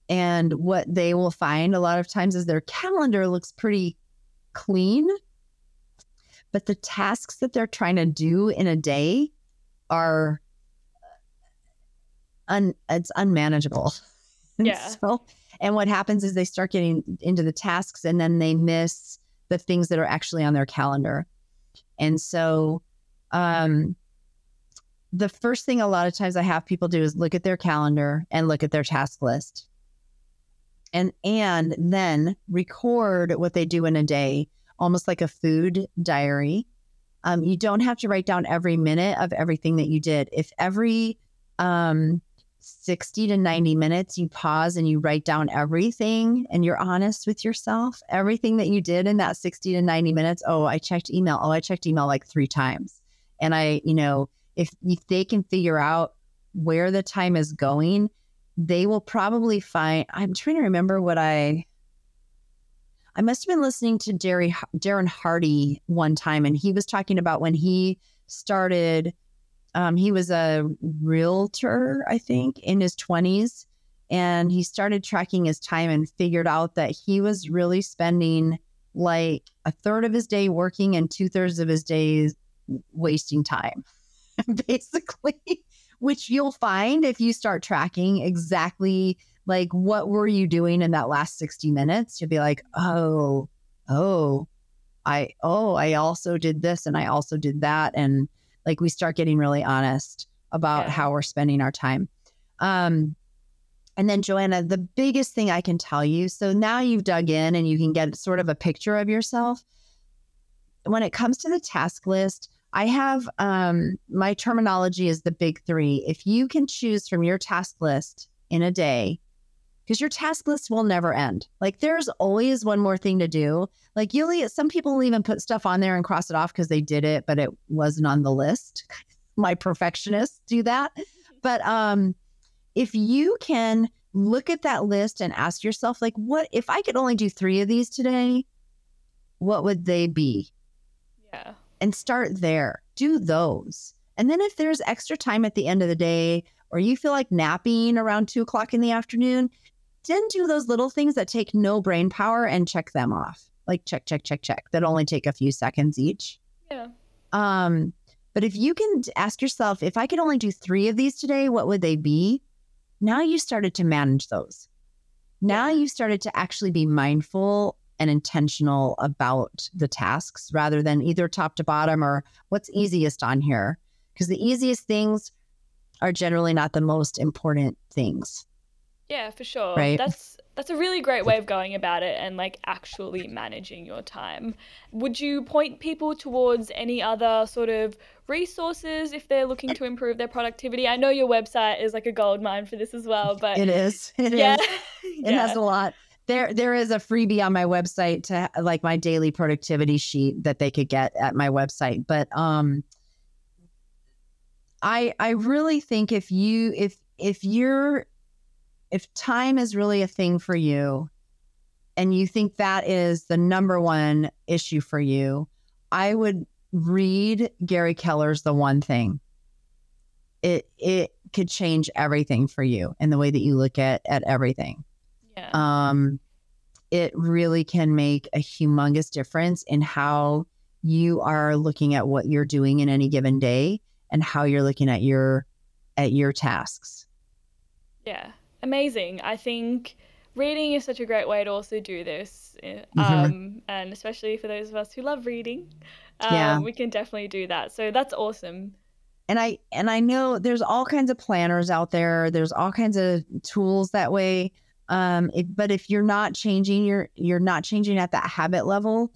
Speaker 2: And what they will find a lot of times is their calendar looks pretty clean, but the tasks that they're trying to do in a day are un, it's unmanageable.
Speaker 1: Yeah.
Speaker 2: so and what happens is they start getting into the tasks and then they miss the things that are actually on their calendar. And so, um, the first thing a lot of times I have people do is look at their calendar and look at their task list. And and then record what they do in a day, almost like a food diary. Um, you don't have to write down every minute of everything that you did. If every um, 60 to 90 minutes, you pause and you write down everything and you're honest with yourself. Everything that you did in that 60 to 90 minutes. Oh, I checked email. Oh, I checked email like three times. And I, you know, if, if they can figure out where the time is going, they will probably find. I'm trying to remember what I, I must have been listening to Jerry, Darren Hardy one time, and he was talking about when he started um, he was a realtor, I think, in his 20s. And he started tracking his time and figured out that he was really spending like a third of his day working and two thirds of his days wasting time, basically, which you'll find if you start tracking exactly like what were you doing in that last 60 minutes. You'll be like, oh, oh, I, oh, I also did this and I also did that. And like we start getting really honest about yeah. how we're spending our time. Um, and then, Joanna, the biggest thing I can tell you so now you've dug in and you can get sort of a picture of yourself. When it comes to the task list, I have um, my terminology is the big three. If you can choose from your task list in a day, because your task list will never end. Like there's always one more thing to do. Like you'll some people will even put stuff on there and cross it off because they did it, but it wasn't on the list. my perfectionists do that. But um, if you can look at that list and ask yourself, like, what if I could only do three of these today? What would they be?
Speaker 1: Yeah.
Speaker 2: And start there. Do those. And then if there's extra time at the end of the day, or you feel like napping around two o'clock in the afternoon, then do those little things that take no brain power and check them off. Like check, check, check, check. That only take a few seconds each.
Speaker 1: Yeah.
Speaker 2: Um, but if you can ask yourself, if I could only do three of these today, what would they be? Now you started to manage those. Now you started to actually be mindful and intentional about the tasks rather than either top to bottom or what's easiest on here. Because the easiest things are generally not the most important things.
Speaker 1: Yeah, for sure.
Speaker 2: Right.
Speaker 1: That's that's a really great way of going about it and like actually managing your time. Would you point people towards any other sort of resources if they're looking to improve their productivity? I know your website is like a gold mine for this as well, but
Speaker 2: It is. It
Speaker 1: yeah.
Speaker 2: is. It has a lot. There there is a freebie on my website to like my daily productivity sheet that they could get at my website. But um I I really think if you if if you're if time is really a thing for you and you think that is the number one issue for you, I would read Gary Keller's The One Thing. It it could change everything for you and the way that you look at at everything.
Speaker 1: Yeah.
Speaker 2: Um it really can make a humongous difference in how you are looking at what you're doing in any given day and how you're looking at your at your tasks.
Speaker 1: Yeah, amazing. I think reading is such a great way to also do this, eh,
Speaker 2: Mhm.
Speaker 1: um, and especially for those of us who love reading, um,
Speaker 2: Yeah.
Speaker 1: we can definitely do that. So that's awesome.
Speaker 2: and I and I know there's all kinds of planners out there. There's all kinds of tools that way. Um, if, but if you're not changing, you're you're not changing at that habit level.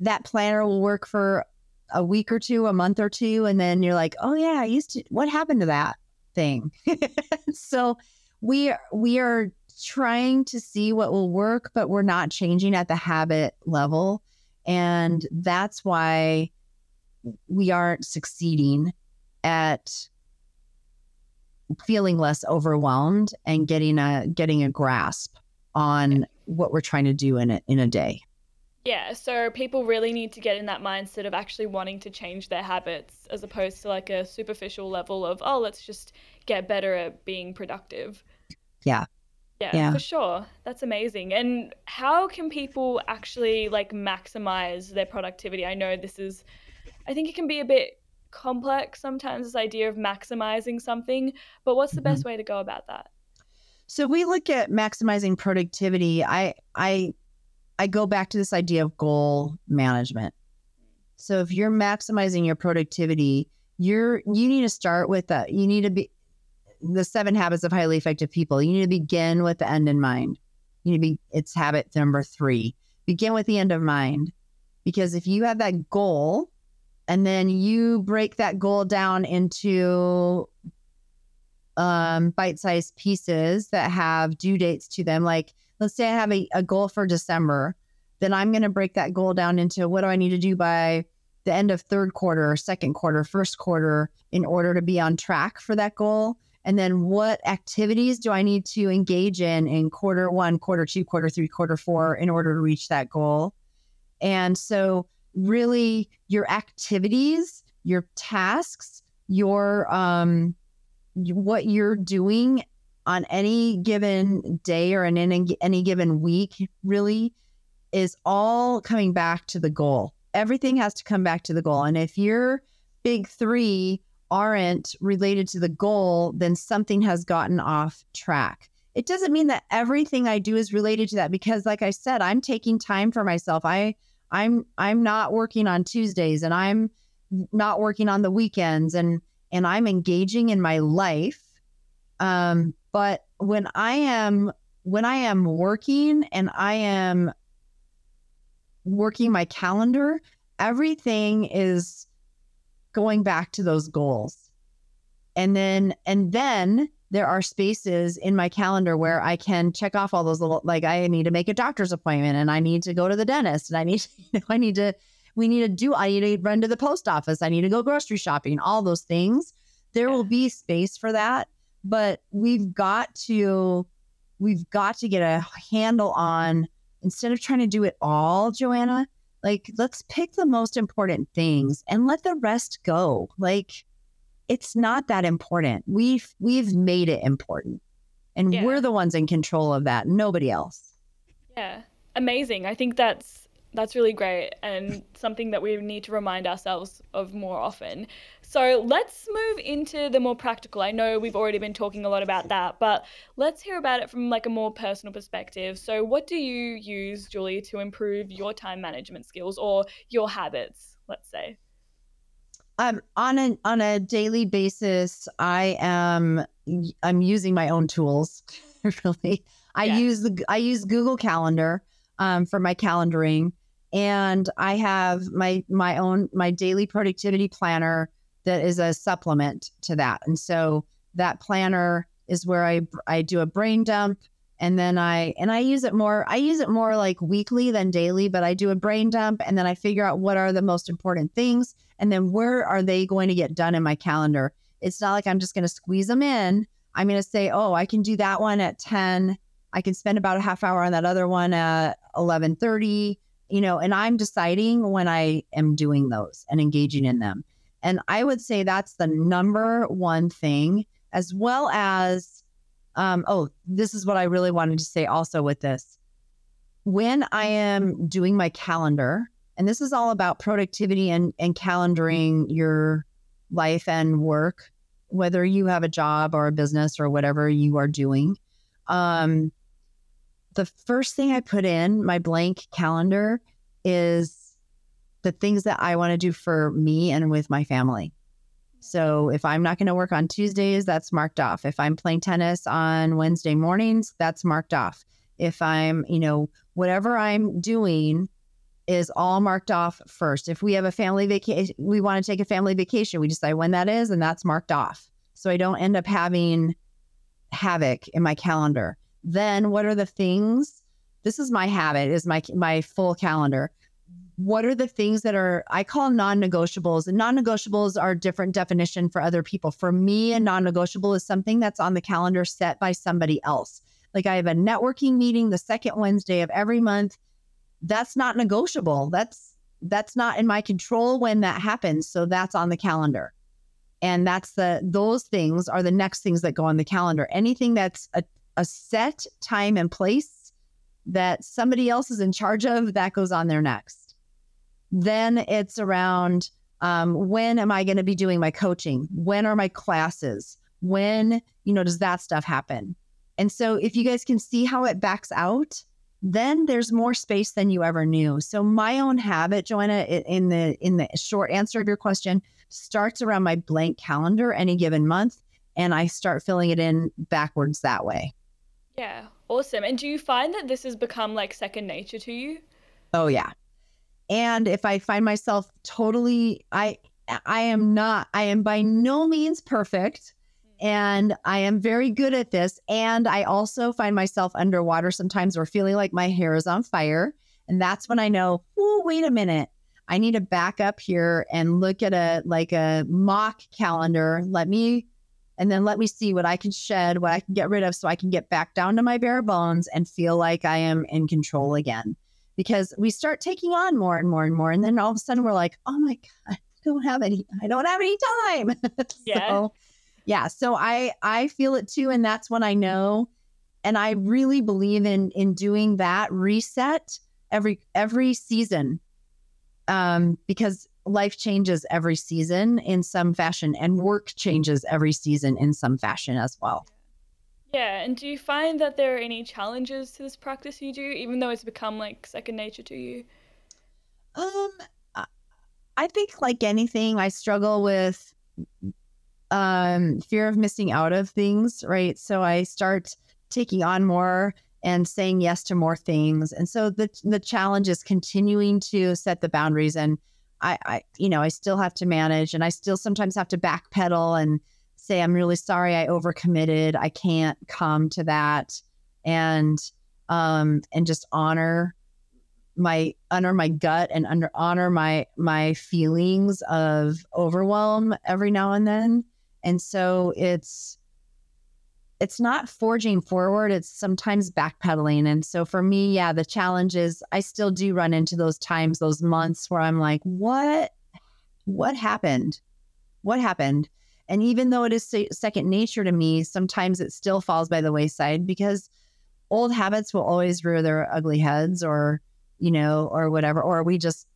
Speaker 2: That planner will work for a week or two, a month or two, and then you're like, oh yeah, I used to. What happened to that thing? so we we are trying to see what will work, but we're not changing at the habit level, and that's why we aren't succeeding at feeling less overwhelmed and mm-hmm. getting a getting a grasp on what we're trying to do in a, in a day.
Speaker 1: Yeah, so people really need to get in that mindset of actually wanting to change their habits as opposed to like a superficial level of, oh, let's just get better at being productive.
Speaker 2: Yeah.
Speaker 1: Yeah,
Speaker 2: Yeah.
Speaker 1: for sure. That's amazing. And how can people actually like maximize their productivity? I know this is, I think it can be a bit complex sometimes, this idea of maximizing something, but what's the best mm-hmm. way to go about that?
Speaker 2: So we look at maximizing productivity. I I I go back to this idea of goal management. So if you're maximizing your productivity, you're you need to start with that. You need to be the seven habits of highly effective people. You need to begin with the end in mind. You need to be it's habit number three. Begin with the end of mind. Because if you have that goal and then you break that goal down into um, bite-sized pieces that have due dates to them. Like, let's say I have a, a goal for December, then I'm going to break that goal down into what do I need to do by the end of third quarter, second quarter, first quarter in order to be on track for that goal. And then what activities do I need to engage in in quarter one, quarter two, quarter three, quarter four in order to reach that goal? And so, really, your activities, your tasks, your um, what you're doing on any given day or in any, any given week really is all coming back to the goal. Everything has to come back to the goal. And if your big three aren't related to the goal, then something has gotten off track. It doesn't mean that everything I do is related to that because like I said, I'm taking time for myself. I I'm I'm not working on Tuesdays and I'm not working on the weekends and and I'm engaging in my life. Um, but when I am when I am working and I am working my calendar, everything is going back to those goals. And then, and then there are spaces in my calendar where I can check off all those little, like I need to make a doctor's appointment and I need to go to the dentist and I need, to, you know, I need to, we need to do, I need to run to the post office. I need to go grocery shopping, all those things. There will be space for that, but we've got to, we've got to get a handle on instead of trying to do it all, Joanna, like let's pick the most important things and let the rest go. Like it's not that important. We've we've made it important. And yeah. we're the ones in control of that, nobody else.
Speaker 1: Yeah. Amazing. I think that's that's really great and something that we need to remind ourselves of more often. So let's move into the more practical. I know we've already been talking a lot about that, but let's hear about it from like a more personal perspective. So what do you use, Julie, to improve your time management skills or your habits, let's say?
Speaker 2: Um, on a on a daily basis, I am I'm using my own tools. really, I yeah. use the I use Google Calendar um, for my calendaring, and I have my my own my daily productivity planner that is a supplement to that. And so that planner is where I I do a brain dump and then I and I use it more I use it more like weekly than daily, but I do a brain dump and then I figure out what are the most important things and then where are they going to get done in my calendar. It's not like I'm just going to squeeze them in. I'm going to say, "Oh, I can do that one at 10. I can spend about a half hour on that other one at 11:30." You know, and I'm deciding when I am doing those and engaging in them. And I would say that's the number one thing, as well as, um, oh, this is what I really wanted to say also with this. When I am doing my calendar, and this is all about productivity and, and calendaring your life and work, whether you have a job or a business or whatever you are doing. Um, the first thing I put in my blank calendar is the things that I want to do for me and with my family. So if I'm not going to work on Tuesdays, that's marked off. If I'm playing tennis on Wednesday mornings, that's marked off. If I'm, you know, whatever I'm doing, is all marked off first. If we have a family vacation, we want to take a family vacation, we decide when that is, and that's marked off. So I don't end up having havoc in my calendar. Then what are the things? This is my habit, is my my full calendar. What are the things that are I call non-negotiables? And non-negotiables are different definition for other people. For me, a non-negotiable is something that's on the calendar set by somebody else. Like I have a networking meeting the second Wednesday of every month that's not negotiable. That's that's not in my control when that happens. So that's on the calendar. And that's the those things are the next things that go on the calendar. Anything that's a, a set time and place that somebody else is in charge of, that goes on there next. Then it's around um, when am I going to be doing my coaching? When are my classes? When, you know, does that stuff happen? And so if you guys can see how it backs out, then there's more space than you ever knew. So my own habit, Joanna, in the in the short answer of your question, starts around my blank calendar any given month, and I start filling it in backwards that way.
Speaker 1: Yeah, awesome. And do you find that this has become like second nature to you?
Speaker 2: Oh yeah. And if I find myself totally, I I am not, I am by no means perfect and I am very good at this. And I also find myself underwater sometimes or feeling like my hair is on fire. And that's when I know, oh, wait a minute. I need to back up here and look at a like a mock calendar. Let me and then let me see what I can shed, what I can get rid of so I can get back down to my bare bones and feel like I am in control again. Because we start taking on more and more and more. And then all of a sudden we're like, oh my God, I don't have any, I don't have any time. Yeah. so yeah so i i feel it too and that's when i know and i really believe in in doing that reset every every season um because life changes every season in some fashion and work changes every season in some fashion as well.
Speaker 1: Yeah and do you find that there are any challenges to this practice you do even though it's become like second nature to you?
Speaker 2: Um i think like anything i struggle with um, fear of missing out of things, right? So I start taking on more and saying yes to more things. And so the the challenge is continuing to set the boundaries and I, I, you know, I still have to manage and I still sometimes have to backpedal and say, I'm really sorry I overcommitted. I can't come to that. And, um, and just honor my honor my gut and under honor my my feelings of overwhelm every now and then and so it's it's not forging forward it's sometimes backpedaling. And so for me yeah the challenge is i still do run into those times those months where i'm like what what happened? What happened? And even though it is second nature to me sometimes it still falls by the wayside because old habits will always rear their ugly heads or you know or whatever or we just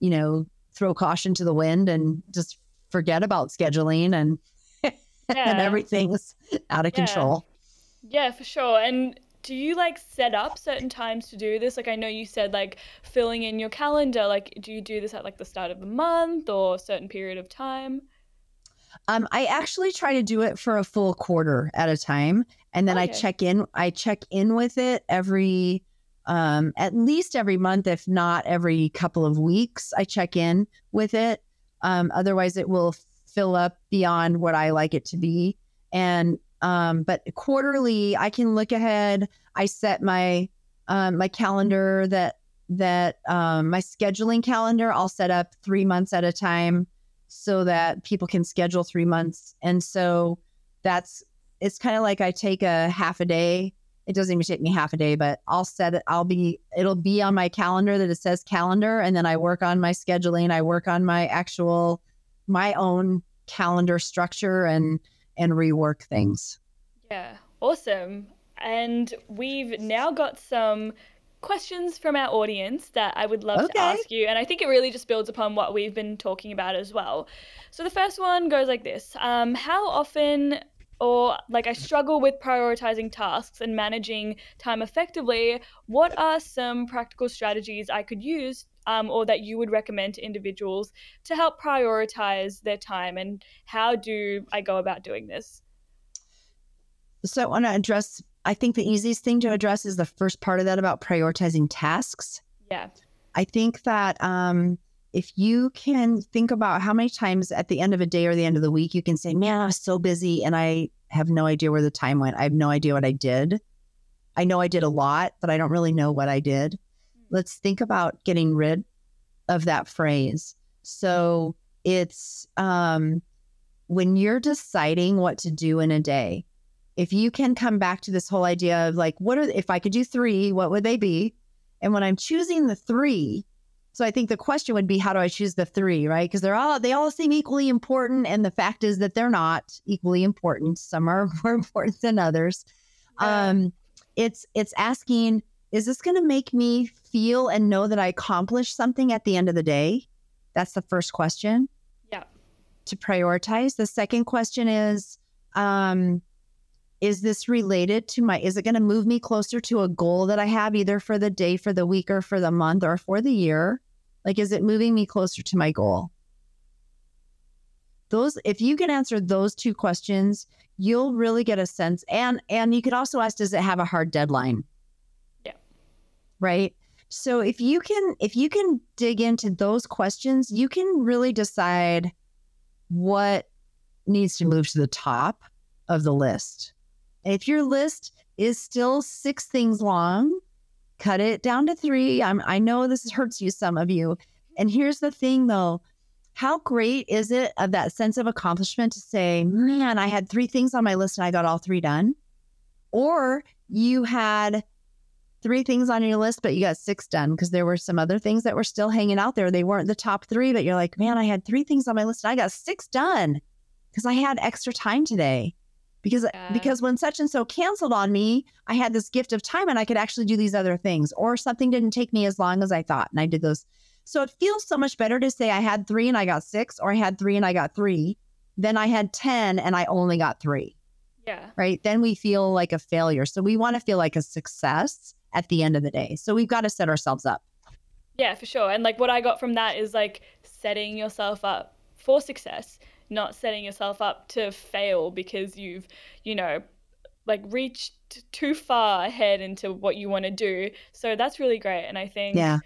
Speaker 2: you know throw caution to the wind and just forget about scheduling and yeah. and everything's out of yeah. control.
Speaker 1: Yeah, for sure. And do you like set up certain times to do this? Like I know you said like filling in your calendar. Like do you do this at like the start of the month or a certain period of time?
Speaker 2: Um, I actually try to do it for a full quarter at a time, and then okay. I check in. I check in with it every, um, at least every month, if not every couple of weeks. I check in with it. Um, otherwise, it will fill up beyond what I like it to be. And um, but quarterly, I can look ahead. I set my um, my calendar that that um, my scheduling calendar. I'll set up three months at a time so that people can schedule three months. And so that's it's kind of like I take a half a day. It doesn't even take me half a day, but I'll set it. I'll be it'll be on my calendar that it says calendar, and then I work on my scheduling. I work on my actual my own calendar structure and and rework things.
Speaker 1: Yeah, awesome. And we've now got some questions from our audience that I would love okay. to ask you. And I think it really just builds upon what we've been talking about as well. So the first one goes like this um, How often or like I struggle with prioritizing tasks and managing time effectively, what are some practical strategies I could use um, or that you would recommend to individuals to help prioritize their time? And how do I go about doing this?
Speaker 2: So I want to address, I think the easiest thing to address is the first part of that about prioritizing tasks.
Speaker 1: Yeah.
Speaker 2: I think that um, if you can think about how many times at the end of a day or the end of the week you can say, man, I was so busy and I have no idea where the time went. I have no idea what I did. I know I did a lot, but I don't really know what I did let's think about getting rid of that phrase. So it's um, when you're deciding what to do in a day, if you can come back to this whole idea of like, what are, if I could do three, what would they be? And when I'm choosing the three, so I think the question would be, how do I choose the three, right? Because they're all, they all seem equally important. And the fact is that they're not equally important. Some are more important than others. Yeah. Um, it's, it's asking, is this going to make me feel and know that I accomplished something at the end of the day? That's the first question.
Speaker 1: Yeah.
Speaker 2: To prioritize. The second question is, um, is this related to my, is it going to move me closer to a goal that I have either for the day, for the week, or for the month, or for the year? Like, is it moving me closer to my goal? Those, if you can answer those two questions, you'll really get a sense. And and you could also ask, does it have a hard deadline? Right? So if you can if you can dig into those questions, you can really decide what needs to move to the top of the list. If your list is still six things long, cut it down to 3. I'm, I know this hurts you some of you. And here's the thing though, how great is it of that sense of accomplishment to say, man, I had three things on my list and I got all three done? Or you had three things on your list, but you got six done because there were some other things that were still hanging out there. They weren't the top three, but you're like, man, I had three things on my list and I got six done because I had extra time today. Because yeah. because when such and so canceled on me, I had this gift of time and I could actually do these other things, or something didn't take me as long as I thought, and I did those. So it feels so much better to say I had three and I got six, or I had three and I got three, than I had ten and I only got three.
Speaker 1: Yeah.
Speaker 2: Right. Then we feel like a failure. So we want to feel like a success at the end of the day. So we've got to set ourselves up.
Speaker 1: Yeah, for sure. And like what I got from that is like setting yourself up for success, not setting yourself up to fail because you've, you know, like reached too far ahead into what you want to do. So that's really great. And I think
Speaker 2: yeah.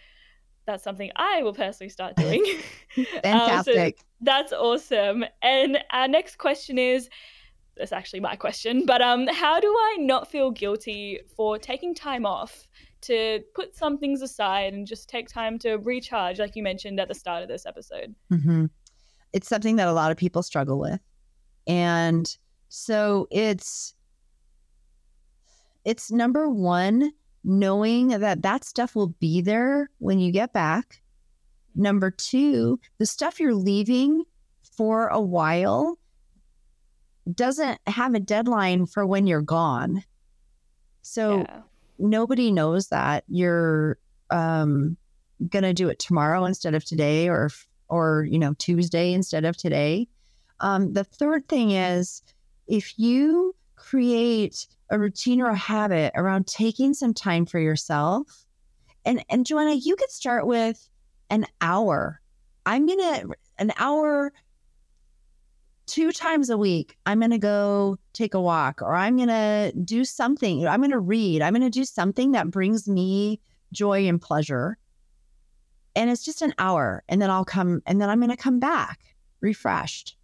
Speaker 1: that's something I will personally start doing.
Speaker 2: Fantastic.
Speaker 1: um, so that's awesome. And our next question is that's actually my question, but um, how do I not feel guilty for taking time off to put some things aside and just take time to recharge, like you mentioned at the start of this episode?
Speaker 2: Mm-hmm. It's something that a lot of people struggle with. And so it's it's number one knowing that that stuff will be there when you get back. Number two, the stuff you're leaving for a while doesn't have a deadline for when you're gone. So yeah. nobody knows that you're um, going to do it tomorrow instead of today or or you know Tuesday instead of today. Um, the third thing is if you create a routine or a habit around taking some time for yourself. And and Joanna, you could start with an hour. I'm gonna an hour two times a week. I'm gonna go take a walk or I'm gonna do something. I'm gonna read. I'm gonna do something that brings me joy and pleasure. And it's just an hour. And then I'll come and then I'm gonna come back refreshed.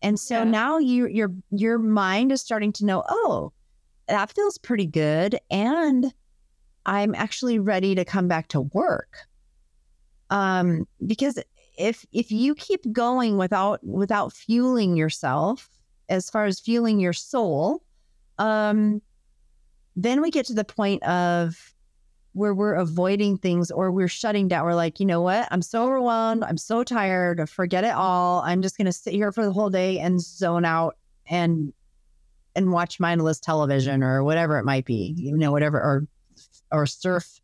Speaker 2: And so yeah. now you your your mind is starting to know, oh, that feels pretty good. And I'm actually ready to come back to work. Um, because if if you keep going without without fueling yourself, as far as fueling your soul, um, then we get to the point of where we're avoiding things or we're shutting down. We're like, you know what? I'm so overwhelmed. I'm so tired. Forget it all. I'm just going to sit here for the whole day and zone out and and watch mindless television or whatever it might be, you know, whatever, or or surf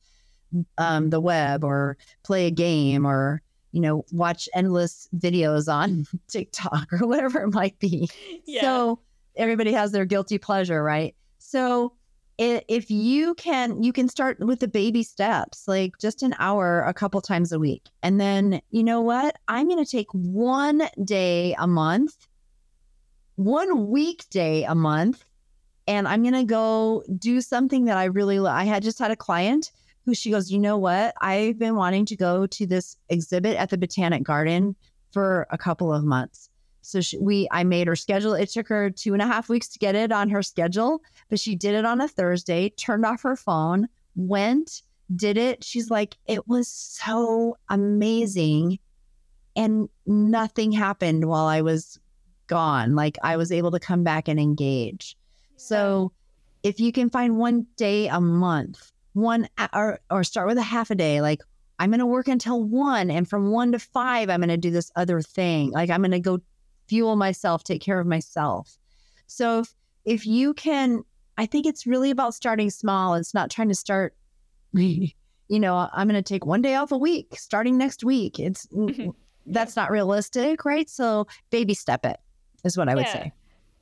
Speaker 2: um, the web or play a game or you know watch endless videos on mm-hmm. TikTok or whatever it might be. Yeah. So everybody has their guilty pleasure, right? So if you can you can start with the baby steps like just an hour a couple times a week and then you know what i'm going to take one day a month one weekday a month and I'm going to go do something that I really love. I had just had a client who she goes, You know what? I've been wanting to go to this exhibit at the Botanic Garden for a couple of months. So she, we, I made her schedule. It took her two and a half weeks to get it on her schedule, but she did it on a Thursday, turned off her phone, went, did it. She's like, it was so amazing. And nothing happened while I was gone. Like I was able to come back and engage. Yeah. So if you can find one day a month, one or or start with a half a day, like I'm going to work until one, and from one to five, I'm going to do this other thing. Like I'm going to go fuel myself, take care of myself. So if, if you can, I think it's really about starting small. It's not trying to start. You know, I'm going to take one day off a week starting next week. It's mm-hmm. that's not realistic, right? So baby step it is what I would yeah. say.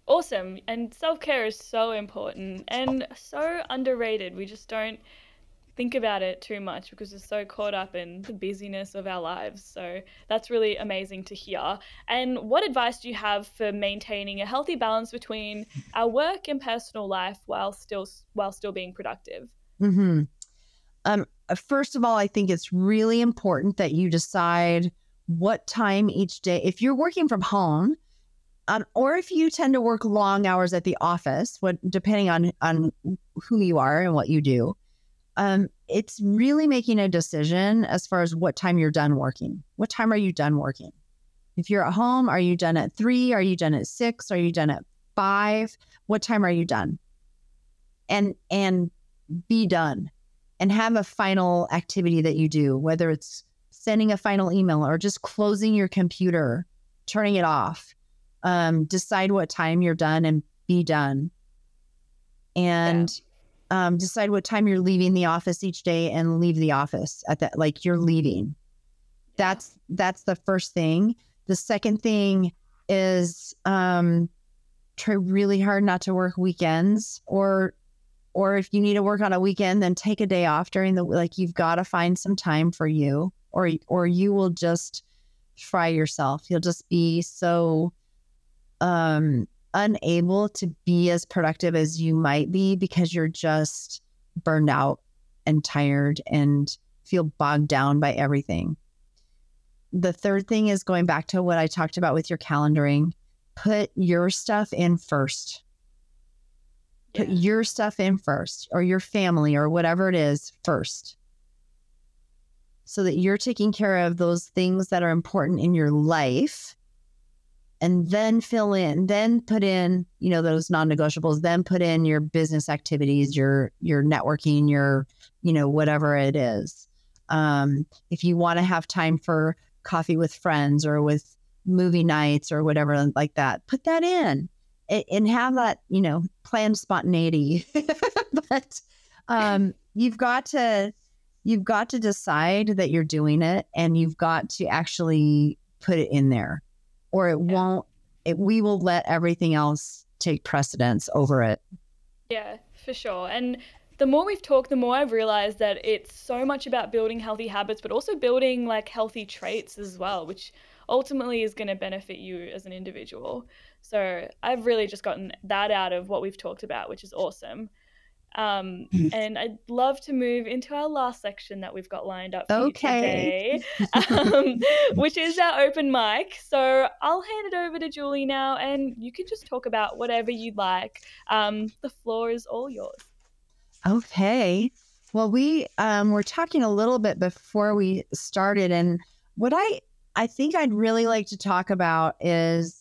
Speaker 1: Awesome. And self care is so important and so underrated. We just don't think about it too much because we're so caught up in the busyness of our lives. So that's really amazing to hear. And what advice do you have for maintaining a healthy balance between our work and personal life while still while still being productive?
Speaker 2: Mm-hmm. Um, first of all, I think it's really important that you decide what time each day. If you're working from home, um, or if you tend to work long hours at the office, what depending on on who you are and what you do, um, it's really making a decision as far as what time you're done working. What time are you done working? If you're at home, are you done at three? Are you done at six? Are you done at five? What time are you done? And and be done, and have a final activity that you do, whether it's sending a final email or just closing your computer, turning it off um, decide what time you're done and be done. And yeah. um, decide what time you're leaving the office each day and leave the office at that, like you're leaving. Yeah. That's that's the first thing. The second thing is um, try really hard not to work weekends or or if you need to work on a weekend then take a day off during the like you've got to find some time for you or or you will just fry yourself you'll just be so um, unable to be as productive as you might be because you're just burned out and tired and feel bogged down by everything. The third thing is going back to what I talked about with your calendaring. Put your stuff in first. Put
Speaker 1: Yeah.
Speaker 2: your stuff in first, or your family, or whatever it is first. So that you're taking care of those things that are important in your life and then fill in then put in you know those non-negotiables then put in your business activities your your networking your you know whatever it is. Um if you want to have time for coffee with friends or with movie nights or whatever like that put that in and have that you know planned spontaneity. But um you've got to you've got to decide that you're doing it and you've got to actually put it in there or it
Speaker 1: Yeah.
Speaker 2: won't it, we will let everything else take precedence over it
Speaker 1: Yeah, for sure. And the more we've talked, the more I've realized that it's so much about building healthy habits, but also building like healthy traits as well, which ultimately is going to benefit you as an individual. So I've really just gotten that out of what we've talked about, which is awesome. Um, and I'd love to move into our last section that we've got lined up for
Speaker 2: Okay.
Speaker 1: you today, um, which is our open mic. So I'll hand it over to Julie now, and you can just talk about whatever you'd like. Um, the floor is all yours.
Speaker 2: okay well we um were talking a little bit before we started and what i i think i'd really like to talk about is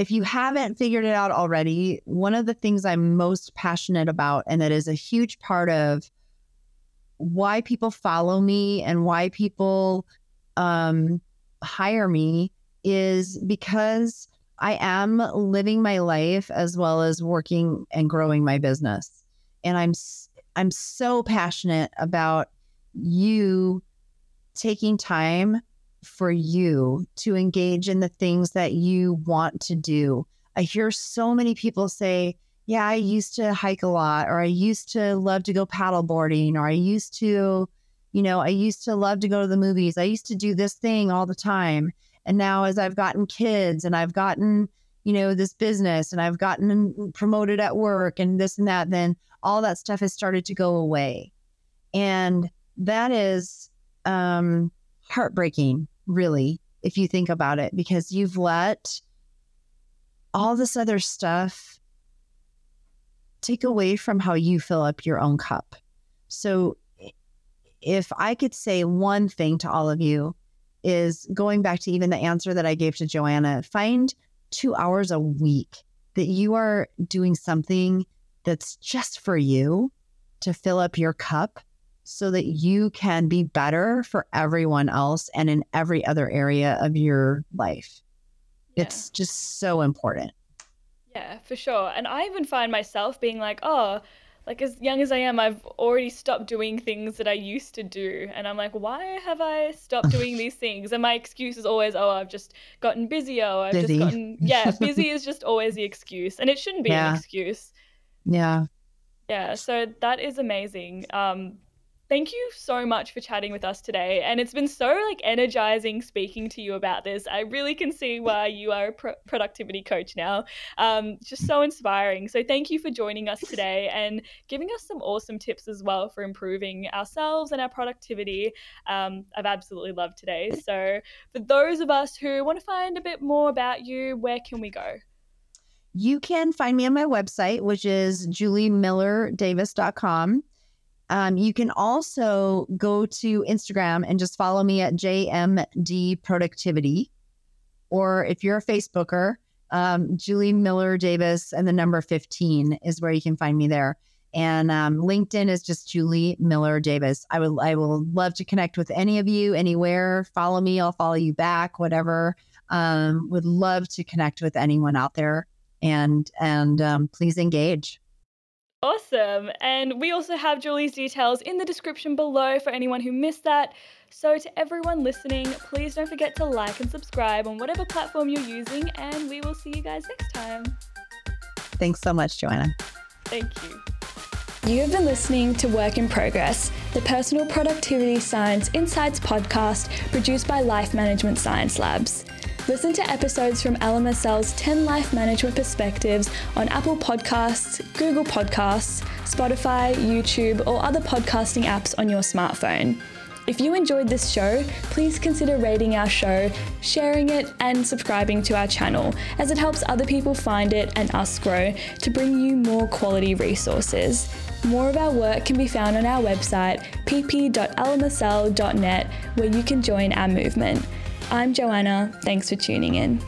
Speaker 2: if you haven't figured it out already one of the things i'm most passionate about and that is a huge part of why people follow me and why people um, hire me is because I am living my life as well as working and growing my business, and I'm I'm so passionate about you taking time for you to engage in the things that you want to do. I hear so many people say, yeah, I used to hike a lot, or I used to love to go paddleboarding, or I used to, you know, I used to love to go to the movies. I used to do this thing all the time. And now, as I've gotten kids and I've gotten, you know, this business and I've gotten promoted at work and this and that, then all that stuff has started to go away. And that is um, heartbreaking, really, if you think about it, because you've let all this other stuff take away from how you fill up your own cup. So if I could say one thing to all of you is going back to even the answer that I gave to Joanna, find 2 hours a week that you are doing something that's just for you to fill up your cup so that you can be better for everyone else and in every other area of your life.
Speaker 1: Yeah.
Speaker 2: It's just so important.
Speaker 1: Yeah, for sure. And I even find myself being like, oh, like as young as I am, I've already stopped doing things that I used to do. And I'm like, why have I stopped doing these things? And my excuse is always, oh, I've just gotten busier. Or I've
Speaker 2: Busy.
Speaker 1: just gotten, yeah, busy is just always the excuse. And it shouldn't be
Speaker 2: Yeah.
Speaker 1: an excuse.
Speaker 2: Yeah.
Speaker 1: Yeah, so that is amazing. Um, thank you so much for chatting with us today, and it's been so like energizing speaking to you about this. I really can see why you are a pro- productivity coach now. Um, just so inspiring. So thank you for joining us today and giving us some awesome tips as well for improving ourselves and our productivity. Um, I've absolutely loved today. So for those of us who want to find a bit more about you, where can we go?
Speaker 2: You can find me on my website, which is juliemillerdavis.com. Um, you can also go to Instagram and just follow me at JMD Productivity. Or if you're a Facebooker, um, Julie Miller Davis and the number 15 is where you can find me there. And um, LinkedIn is just Julie Miller Davis. I would I will love to connect with any of you anywhere. Follow me, I'll follow you back, whatever. Um, would love to connect with anyone out there and and um, please engage.
Speaker 1: Awesome. And we also have Julie's details in the description below for anyone who missed that. So, to everyone listening, please don't forget to like and subscribe on whatever platform you're using, and we will see you guys next time.
Speaker 2: Thanks so much, Joanna.
Speaker 1: Thank you.
Speaker 3: You have been listening to Work in Progress, the Personal Productivity Science Insights podcast produced by Life Management Science Labs. Listen to episodes from LMSL's 10 Life Management Perspectives on Apple Podcasts, Google Podcasts,
Speaker 1: Spotify, YouTube, or other podcasting apps on your smartphone. If you enjoyed this show, please consider rating our show, sharing it, and subscribing to our channel, as it helps other people find it and us grow to bring you more quality resources. More of our work can be found on our website, pp.lmsl.net, where you can join our movement. I'm Joanna. Thanks for tuning in.